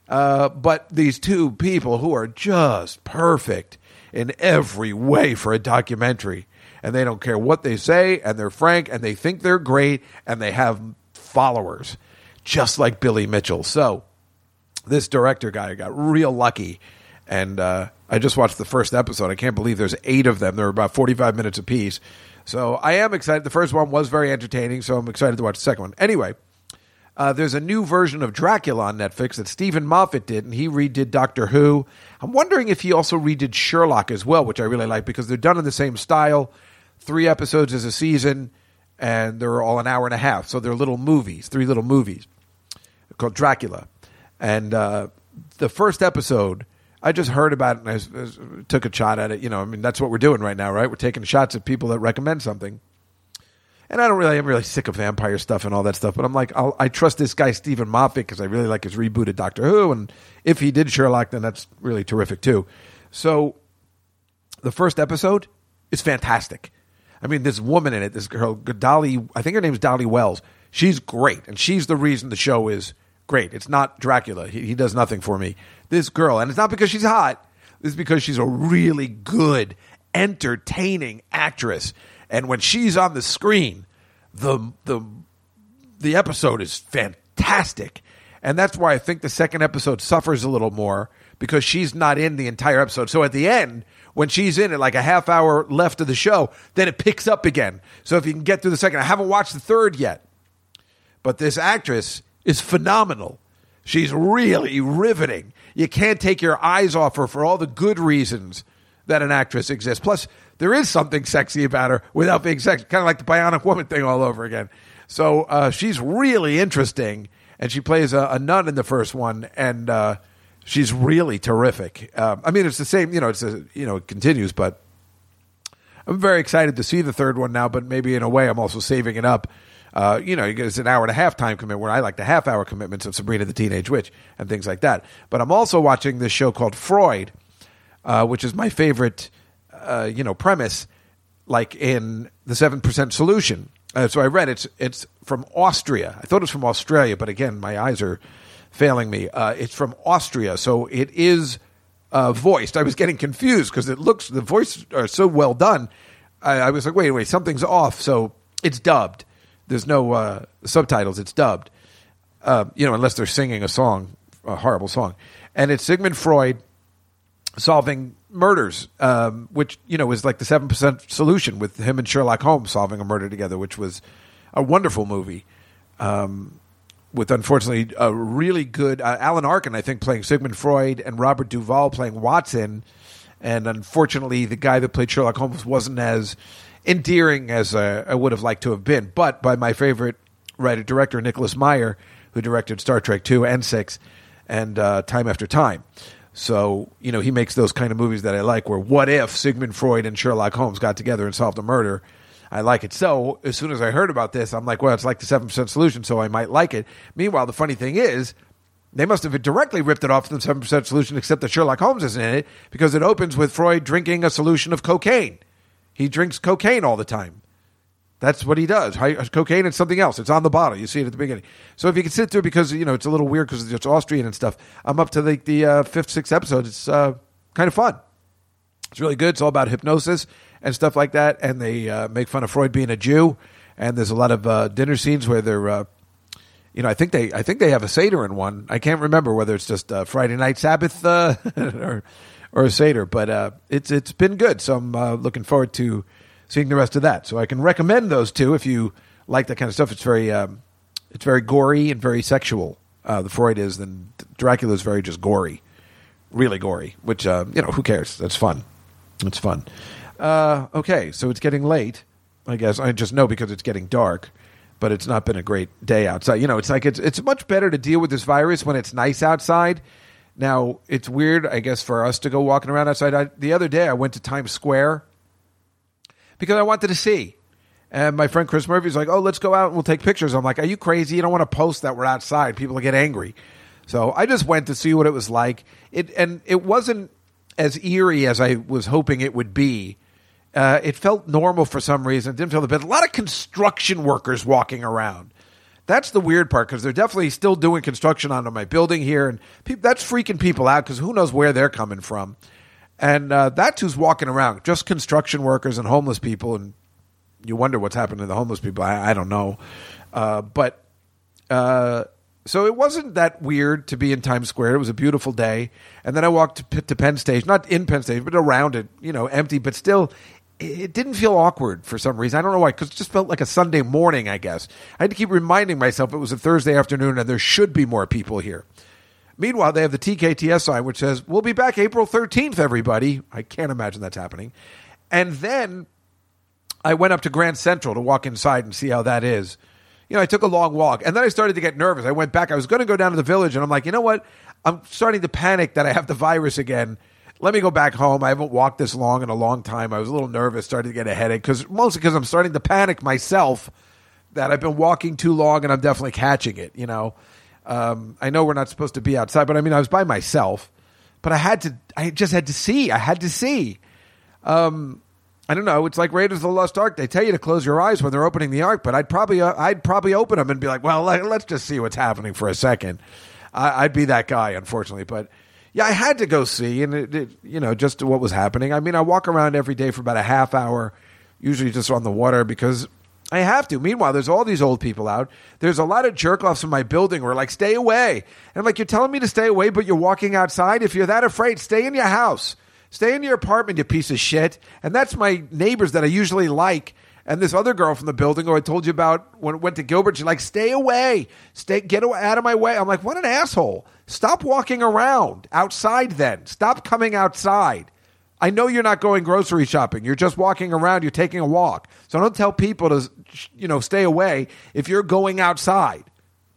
Uh, but these two people who are just perfect in every way for a documentary. And they don't care what they say, and they're frank, and they think they're great, and they have followers, just like Billy Mitchell. So, this director guy got real lucky. And uh, I just watched the first episode. I can't believe there's eight of them. They're about 45 minutes apiece. So I am excited. The first one was very entertaining, so I'm excited to watch the second one. Anyway, uh, there's a new version of Dracula on Netflix that Steven Moffat did, and he redid Doctor Who. I'm wondering if he also redid Sherlock as well, which I really like because they're done in the same style. Three episodes as a season, and they're all an hour and a half. So they're little movies, three little movies called Dracula. And uh, the first episode, I just heard about it and I, I took a shot at it. You know, I mean, that's what we're doing right now, right? We're taking shots at people that recommend something. And I don't really, I'm really sick of vampire stuff and all that stuff. But I'm like, I'll, I trust this guy Steven Moffat because I really like his rebooted Doctor Who, and if he did Sherlock, then that's really terrific too. So, the first episode is fantastic. I mean, this woman in it, this girl, Dolly, I think her name's Dolly Wells. She's great, and she's the reason the show is great. It's not Dracula. He, he does nothing for me. This girl, and it's not because she's hot. It's because she's a really good, entertaining actress. And when she's on the screen, the the the episode is fantastic. And that's why I think the second episode suffers a little more because she's not in the entire episode. So at the end, when she's in it, like a half hour left of the show, then it picks up again. So if you can get through the second, I haven't watched the third yet. But this actress is phenomenal. She's really riveting. You can't take your eyes off her for all the good reasons that an actress exists. Plus, there is something sexy about her without being sexy, kind of like the Bionic Woman thing all over again. So uh, she's really interesting, and she plays a, a, nun in the first one, and uh, she's really terrific. Uh, I mean, it's the same, you know, it's a, you know, it continues, but I'm very excited to see the third one now. But maybe in a way, I'm also saving it up. Uh, you know, it's an hour and a half time commitment where I like the half hour commitments of Sabrina the Teenage Witch and things like that. But I'm also watching this show called Freud, uh, which is my favorite, uh, you know, premise, like in the Seven Percent Solution. Uh, so I read it's it's from Austria. I thought it was from Australia, but again, my eyes are failing me. Uh, it's from Austria, so it is uh, voiced. I was getting confused because it looks the voices are so well done. I, I, was like, wait, wait, something's off. So it's dubbed. There's no subtitles. It's dubbed. You know, unless they're singing a song, a horrible song, and it's Sigmund Freud solving murders, um, which you know is like the seven percent solution with him and Sherlock Holmes solving a murder together, which was a wonderful movie. Um, with unfortunately a really good uh, Alan Arkin, I think, playing Sigmund Freud, and Robert Duvall playing Watson. And unfortunately, the guy that played Sherlock Holmes wasn't as endearing as uh, I would have liked to have been. But by my favorite writer director, Nicholas Meyer, who directed Star Trek two and six, and uh, Time After Time. So you know he makes those kind of movies that I like. Where what if Sigmund Freud and Sherlock Holmes got together and solved a murder? I like it. So as soon as I heard about this, I'm like, well, it's like the seven percent solution, so I might like it. Meanwhile, the funny thing is, they must have directly ripped it off the seven percent solution, except that Sherlock Holmes isn't in it because it opens with Freud drinking a solution of cocaine. He drinks cocaine all the time. That's what he does. Cocaine and something else. It's on the bottle. You see it at the beginning. So if you can sit through, because you know it's a little weird because it's Austrian and stuff. I'm up to the, the uh, fifth, sixth episode. It's uh, kind of fun. It's really good. It's all about hypnosis and stuff like that. And they uh, make fun of Freud being a Jew. And there's a lot of uh, dinner scenes where they're, uh, you know, I think they, I think they have a seder in one. I can't remember whether it's just uh, Friday night Sabbath uh, (laughs) or or a seder, but uh, it's it's been good. So I'm looking forward to seeing the rest of that. So I can recommend those two if you like that kind of stuff. It's very, um, it's very gory and very sexual. the Freud is, then Dracula is very just gory, really gory. Which you know, who cares? That's fun. It's fun. Uh, okay, so it's getting late. I guess I just know because it's getting dark but it's not been a great day outside. You know, it's like it's it's much better to deal with this virus when it's nice outside. Now it's weird, I guess, for us to go walking around outside. I, the other day, I went to Times Square because I wanted to see. And my friend Chris Murphy's like, "Oh, let's go out and we'll take pictures." I'm like, "Are you crazy? You don't want to post that we're outside. People will get angry." So I just went to see what it was like. It and it wasn't as eerie as I was hoping it would be. Uh, it felt normal for some reason. It didn't feel the bit. A lot of construction workers walking around. That's the weird part because they're definitely still doing construction onto my building here, and peop that's freaking people out because who knows where they're coming from. And uh, that's who's walking around, just construction workers and homeless people. And you wonder what's happened to the homeless people. I, I don't know. Uh, but uh, so it wasn't that weird to be in Times Square. It was a beautiful day. And then I walked to, to Penn Station, not in Penn Station, but around it, you know, empty, but still, it didn't feel awkward for some reason. I don't know why, because it just felt like a Sunday morning, I guess. I had to keep reminding myself it was a Thursday afternoon and there should be more people here. Meanwhile, they have the TKTS sign which says, We'll be back April 13th, everybody. I can't imagine that's happening. And then I went up to Grand Central to walk inside and see how that is. You know, I took a long walk and then I started to get nervous. I went back. I was going to go down to the village and I'm like, you know what? I'm starting to panic that I have the virus again. Let me go back home. I haven't walked this long in a long time. I was a little nervous, starting to get a headache because mostly because I'm starting to panic myself that I've been walking too long and I'm definitely catching it. You know, um, I know we're not supposed to be outside, but I mean, I was by myself, but I had to. I just had to see. I had to see. Um, I don't know. It's like Raiders of the Lost Ark. They tell you to close your eyes when they're opening the ark, but I'd probably uh, I'd probably open them and be like, well, let, us just see what's happening for a second. I, I'd be that guy, unfortunately, but yeah, I had to go see, and it, it, you know, just what was happening. I mean, I walk around every day for about a half hour, usually just on the water because I have to. Meanwhile, there's all these old people out. There's a lot of jerk offs in my building who are like, stay away. And I'm like, you're telling me to stay away, but you're walking outside? If you're that afraid, stay in your house. Stay in your apartment, you piece of shit. And that's my neighbors that I usually like. And this other girl from the building who I told you about when went to Gilbert, she's like, stay away. Stay get out of my way. I'm like, what an asshole. Stop walking around outside then. Stop coming outside. I know you're not going grocery shopping. You're just walking around. You're taking a walk. So don't tell people to, you know, stay away if you're going outside.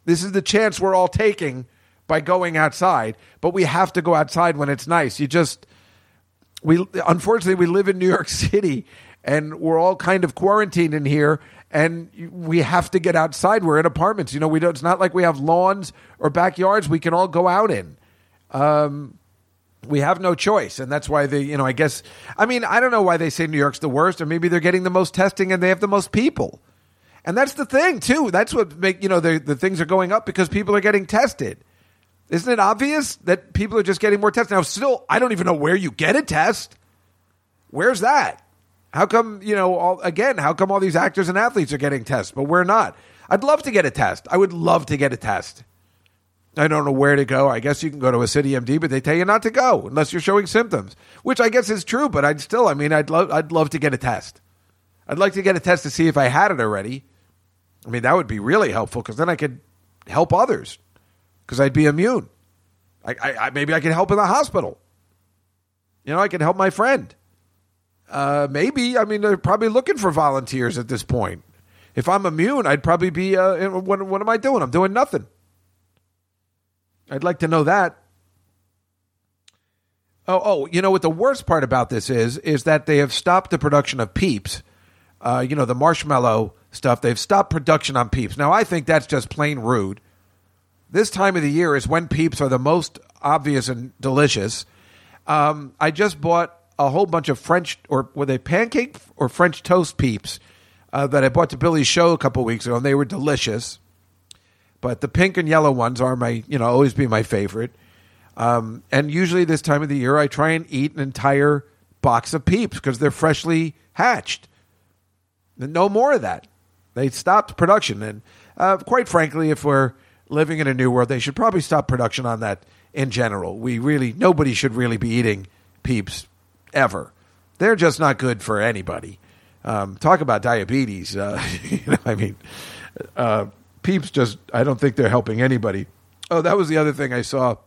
This is the chance we're all taking by going outside, but we have to go outside when it's nice. You just we unfortunately we live in New York (laughs) City and we're all kind of quarantined in here and we have to get outside. We're in apartments. You know, we don't it's not like we have lawns or backyards we can all go out in. Um we have no choice. And that's why they you know i guess i mean i don't know why they say new york's the worst or maybe they're getting the most testing and they have the most people. And that's the thing too. That's what make you know the, the things are going up because people are getting tested. Isn't it obvious that people are just getting more tests now still i don't even know where you get a test. Where's that? How come you know all, again how come all these actors and athletes are getting tests but we're not? I'd love to get a test. I would love to get a test I don't know where to go. I guess you can go to a city MD, but they tell you not to go unless you're showing symptoms, which I guess is true. But I'd still, I mean, I'd love, I'd love to get a test. I'd like to get a test to see if I had it already. I mean, that would be really helpful because then I could help others because I'd be immune. I, I, I, maybe I could help in the hospital. You know, I could help my friend. Uh, maybe. I mean, they're probably looking for volunteers at this point. If I'm immune, I'd probably be. Uh, what, what am I doing? I'm doing nothing. I'd like to know that. Oh, oh, you know what the worst part about this is is that they have stopped the production of Peeps. Uh, you know the marshmallow stuff. They've stopped production on Peeps. Now I think that's just plain rude. This time of the year is when Peeps are the most obvious and delicious. Um, I just bought a whole bunch of French or were they pancake or French toast Peeps uh, that I bought to Billy's show a couple weeks ago, and they were delicious but the pink and yellow ones are my you know always be my favorite. Um, and usually this time of the year, I try and eat an entire box of Peeps because they're freshly hatched. No more of that. They stopped production, and uh, quite frankly, if we're living in a new world, they should probably stop production on that in general. We really nobody should really be eating Peeps ever. They're just not good for anybody. Um, talk about diabetes. Uh, (laughs) you know, I mean. Uh, Peeps just, I don't think they're helping anybody. Oh, that was the other thing I saw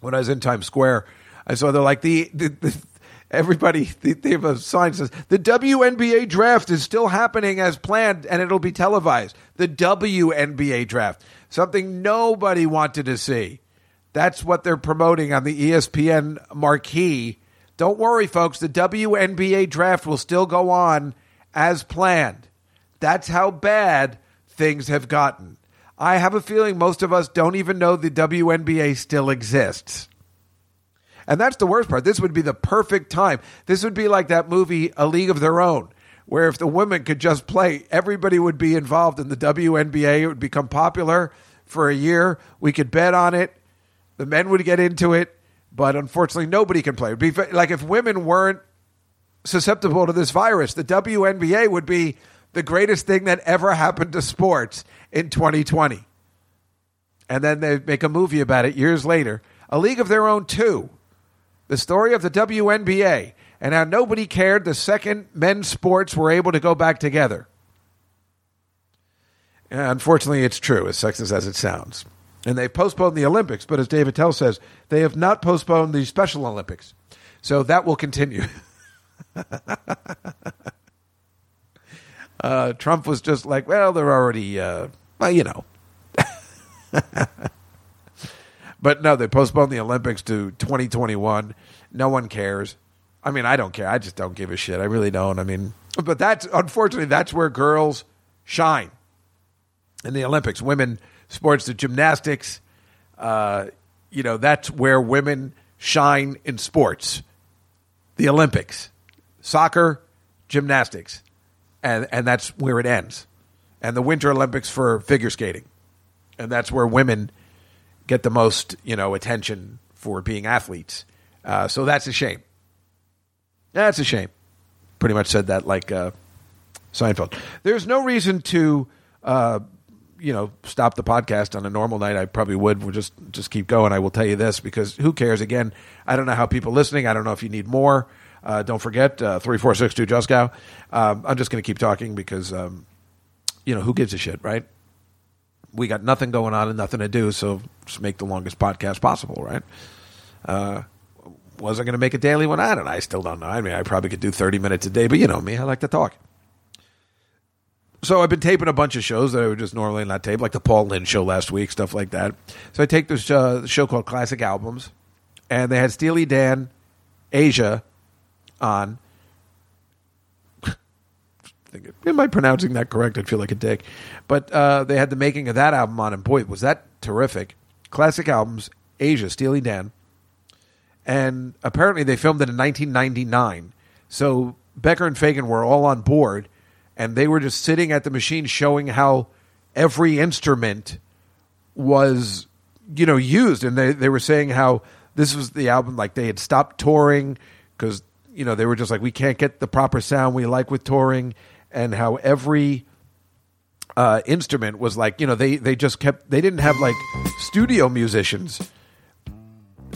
when I was in Times Square. I saw they're like the, the, the Everybody, they, have a sign says the WNBA draft is still happening as planned, and it'll be televised. The WNBA draft, something nobody wanted to see. That's what they're promoting on the ESPN marquee. Don't worry, folks. The WNBA draft will still go on as planned. That's how bad things have gotten. I have a feeling most of us don't even know the WNBA still exists. And that's the worst part. This would be the perfect time. This would be like that movie, A League of Their Own, where if the women could just play, everybody would be involved in the WNBA. It would become popular for a year. We could bet on it. The men would get into it, but unfortunately, nobody can play. It would be like if women weren't susceptible to this virus, the WNBA would be the greatest thing that ever happened to sports in 2020. And then they make a movie about it years later. A League of Their Own 2. The story of the WNBA and how nobody cared the second men's sports were able to go back together. And unfortunately, it's true, as sexist as it sounds. And they've postponed the Olympics, but as Dave Attell says, they have not postponed the Special Olympics. So that will continue. (laughs) uh, Trump was just like, well, they're already, uh, well, you know. (laughs) but no, they postponed the Olympics to 2021. No one cares. I mean, I don't care. I just don't give a shit. I really don't. I mean, but that's unfortunately that's where girls shine in the Olympics. Women sports, the gymnastics. Uh, you know, that's where women shine in sports. The Olympics, soccer, gymnastics, and and that's where it ends. And the Winter Olympics for figure skating, and that's where women get the most you know attention for being athletes. Uh, so that's a shame. That's a shame. Pretty much said that like uh, Seinfeld. There's no reason to, uh, you know, stop the podcast on a normal night. I probably would. We'll just just keep going. I will tell you this because who cares? Again, I don't know how people listening. I don't know if you need more. Uh, don't forget uh, three four six two Juskow. Um, I'm just going to keep talking because, um, you know, who gives a shit, right? We got nothing going on and nothing to do, so just make the longest podcast possible, right? Uh, wasn't going to make a daily one. I don't know. I still don't know. I mean, I probably could do 30 minutes a day, but you know me. I like to talk. So I've been taping a bunch of shows that I would just normally not tape, like the Paul Lynde show last week, stuff like that. So I take this uh, show called Classic Albums, and they had Steely Dan, Aja, on. Am I pronouncing that correct? I'd feel like a dick. But uh, they had the making of that album on, and boy, was that terrific. Classic Albums, Aja, Steely Dan and apparently they filmed it in 1999. So Becker and Fagen were all on board, and they were just sitting at the machine showing how every instrument was, you know, used. And they, they were saying how this was the album, like they had stopped touring because, you know, they were just like, we can't get the proper sound we like with touring, and how every uh, instrument was like, you know, they, they just kept, they didn't have like studio musicians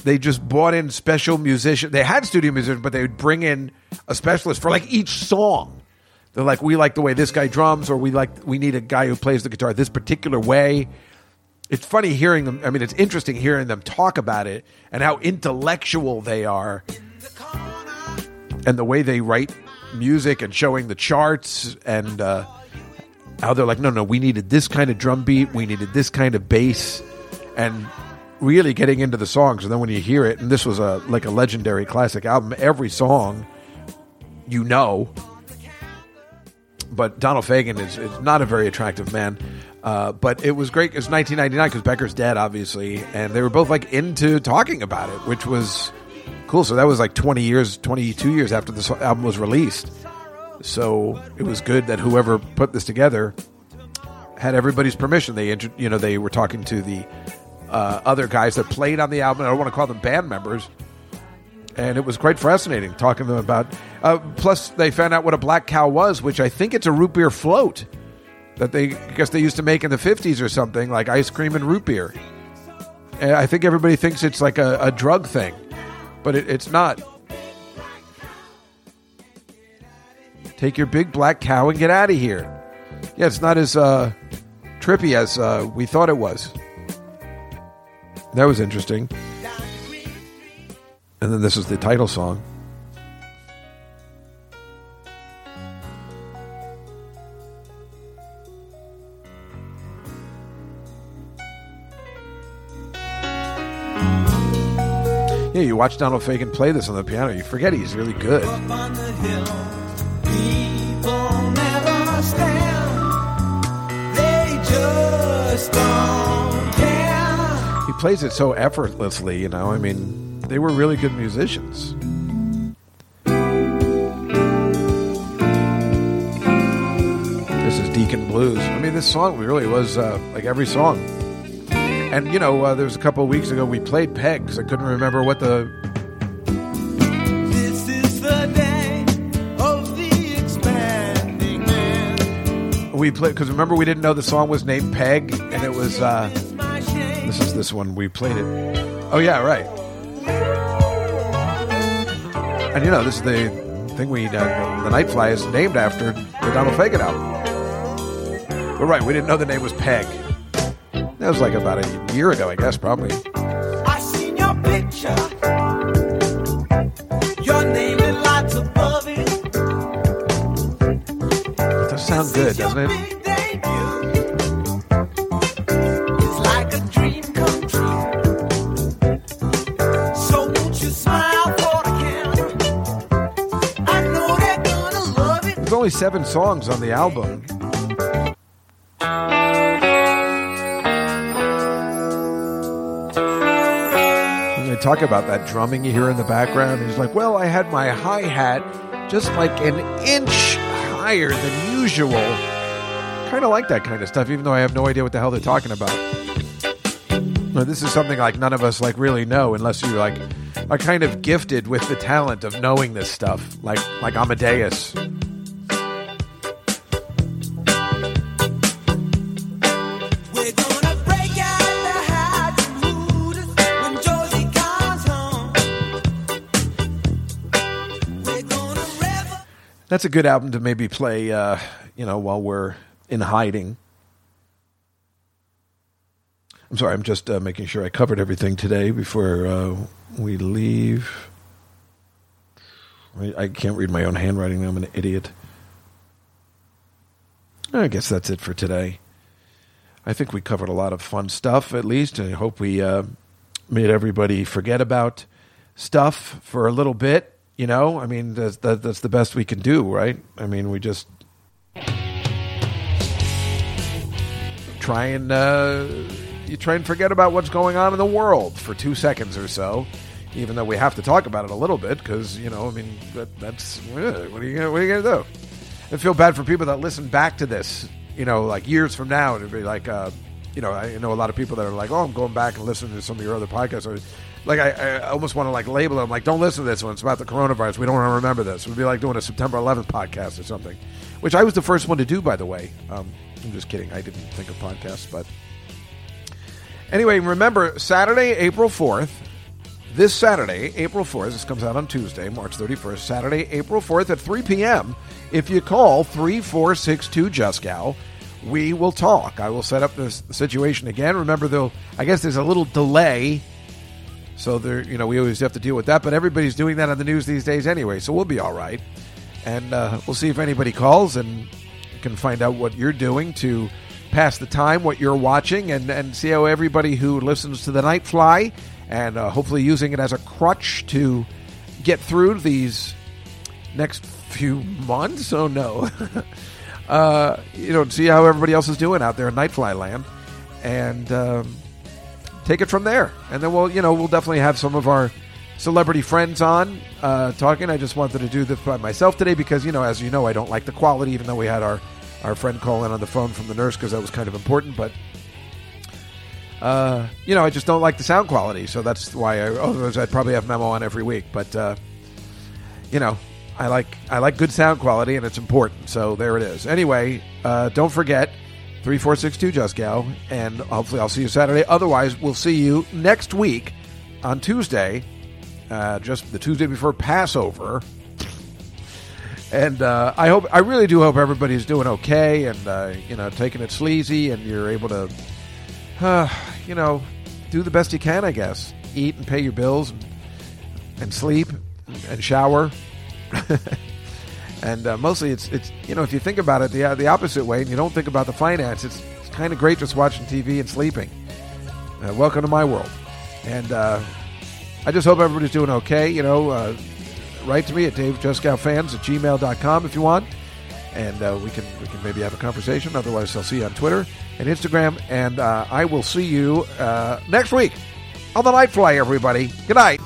they just brought in special musicians. They had studio musicians, but they would bring in a specialist for like each song. They're like, we like the way this guy drums, or we like we need a guy who plays the guitar this particular way. It's funny hearing them. I mean, it's interesting hearing them talk about it and how intellectual they are, and the way they write music and showing the charts and uh, how they're like, no, no, we needed this kind of drum beat, we needed this kind of bass, and really getting into the songs. And then when you hear it and this was a like a legendary classic album every song you know. But donald fagen is, is not a very attractive man. Uh, but it was great it was 1999 because becker's dead obviously and they were both like into talking about it which was cool so that was like 20 years 22 years after this album was released so it was good that whoever put this together had everybody's permission they you know they were talking to the uh, other guys that played on the album. I don't want to call them band members. And it was quite fascinating talking to them about. Uh, plus, they found out what a black cow was, which I think it's a root beer float that they I guess they used to make in the fifties or something, like ice cream and root beer. And I think everybody thinks it's like a, a drug thing, but it, it's not. Take your big black cow and get out of here. Yeah, it's not as uh, trippy as uh, we thought it was. That was interesting. And then this is the title song. Yeah, you watch Donald Fagen play this on the piano, you forget he's really good. He plays it so effortlessly, you know. I mean, they were really good musicians. This is Deacon Blues. I mean, this song really was uh, like every song. And you know, uh, there was a couple of weeks ago we played Pegs. I couldn't remember what the This is the day of the expanding man. we played because remember we didn't know the song was named Peg, and it was uh, this is this one we played it. Oh yeah, right. And you know, this is the thing we uh, the Nightfly is named after the Donald Fagen album. But right, we didn't know the name was Peg. That was like about a year ago, I guess, probably. I seen your picture. Your name in lights above it. It does sound good, doesn't it? It's like a dream come talk about that drumming you hear in the background. He's like, Well, I had my hi hat just like an inch higher than usual. Kind of like that kind of stuff, even though I have no idea what the hell they're talking about. But this is something like none of us like really know unless you like are kind of gifted with the talent of knowing this stuff, like like Amadeus. That's a good album to maybe play, uh, you know, while we're in hiding. I'm sorry, I'm just uh, making sure I covered everything today before uh, we leave. I, can't read my own handwriting. I'm an idiot. I guess that's it for today. I think we covered a lot of fun stuff, at least, I hope we uh, made everybody forget about stuff for a little bit. You know, I mean, that's, that, that's the best we can do, right? I mean, we just try and uh, you try and forget about what's going on in the world for two seconds or so. Even though we have to talk about it a little bit, because you know, I mean, that, that's uh, what are you gonna, what are you gonna do? I feel bad for people that listen back to this, you know, like years from now, and it'd be like, uh, you know, I know a lot of people that are like, oh, I'm going back and listening to some of your other podcasts. Like, I, I almost want to like label them, like, don't listen to this one. It's about the coronavirus. We don't want to remember this. Would be like doing a September 11th podcast or something, which I was the first one to do, by the way. Um, I'm just kidding. I didn't think of podcasts, but anyway, remember Saturday, April 4th. This Saturday, April 4th, this comes out on Tuesday, March 31st, Saturday, April 4th at 3 p.m. If you call 3462 Juskow, we will talk. I will set up this situation again. Remember, though, I guess there's a little delay. So there, you know, we always have to deal with that. But everybody's doing that on the news these days anyway, so we'll be all right. And uh, we'll see if anybody calls and can find out what you're doing to pass the time, what you're watching, and, and see how everybody who listens to the Nightfly and uh, hopefully using it as a crutch to get through these next few months. Oh no, (laughs) uh, you know, see how everybody else is doing out there in Nightfly land, and um, take it from there. And then we'll, you know, we'll definitely have some of our celebrity friends on uh, talking. I just wanted to do this by myself today because, you know, as you know, I don't like the quality, even though we had our our friend call in on the phone from the nurse because that was kind of important, but. Uh, you know, I just don't like the sound quality, so that's why. I, otherwise, I'd probably have memo on every week. But uh, you know, I like I like good sound quality, and it's important. So there it is. Anyway, uh, don't forget three four six two Juskow, and hopefully I'll see you Saturday. Otherwise, we'll see you next week on Tuesday, uh, just the Tuesday before Passover. And uh, I hope I really do hope everybody's doing okay, and uh, you know, taking it sleazy, and you're able to, uh, you know, do the best you can. I guess eat and pay your bills, and, and sleep and shower. (laughs) And uh, mostly, it's it's you know, if you think about it the the opposite way, and you don't think about the finance, it's, it's kind of great just watching TV and sleeping. Uh, welcome to my world, and uh, I just hope everybody's doing okay. You know, uh, write to me at DaveJustGalFans at gmail.com if you want, and uh, we can we can maybe have a conversation. Otherwise, I'll see you on Twitter and Instagram, and uh, I will see you next week on the Night Fly. Everybody, good night.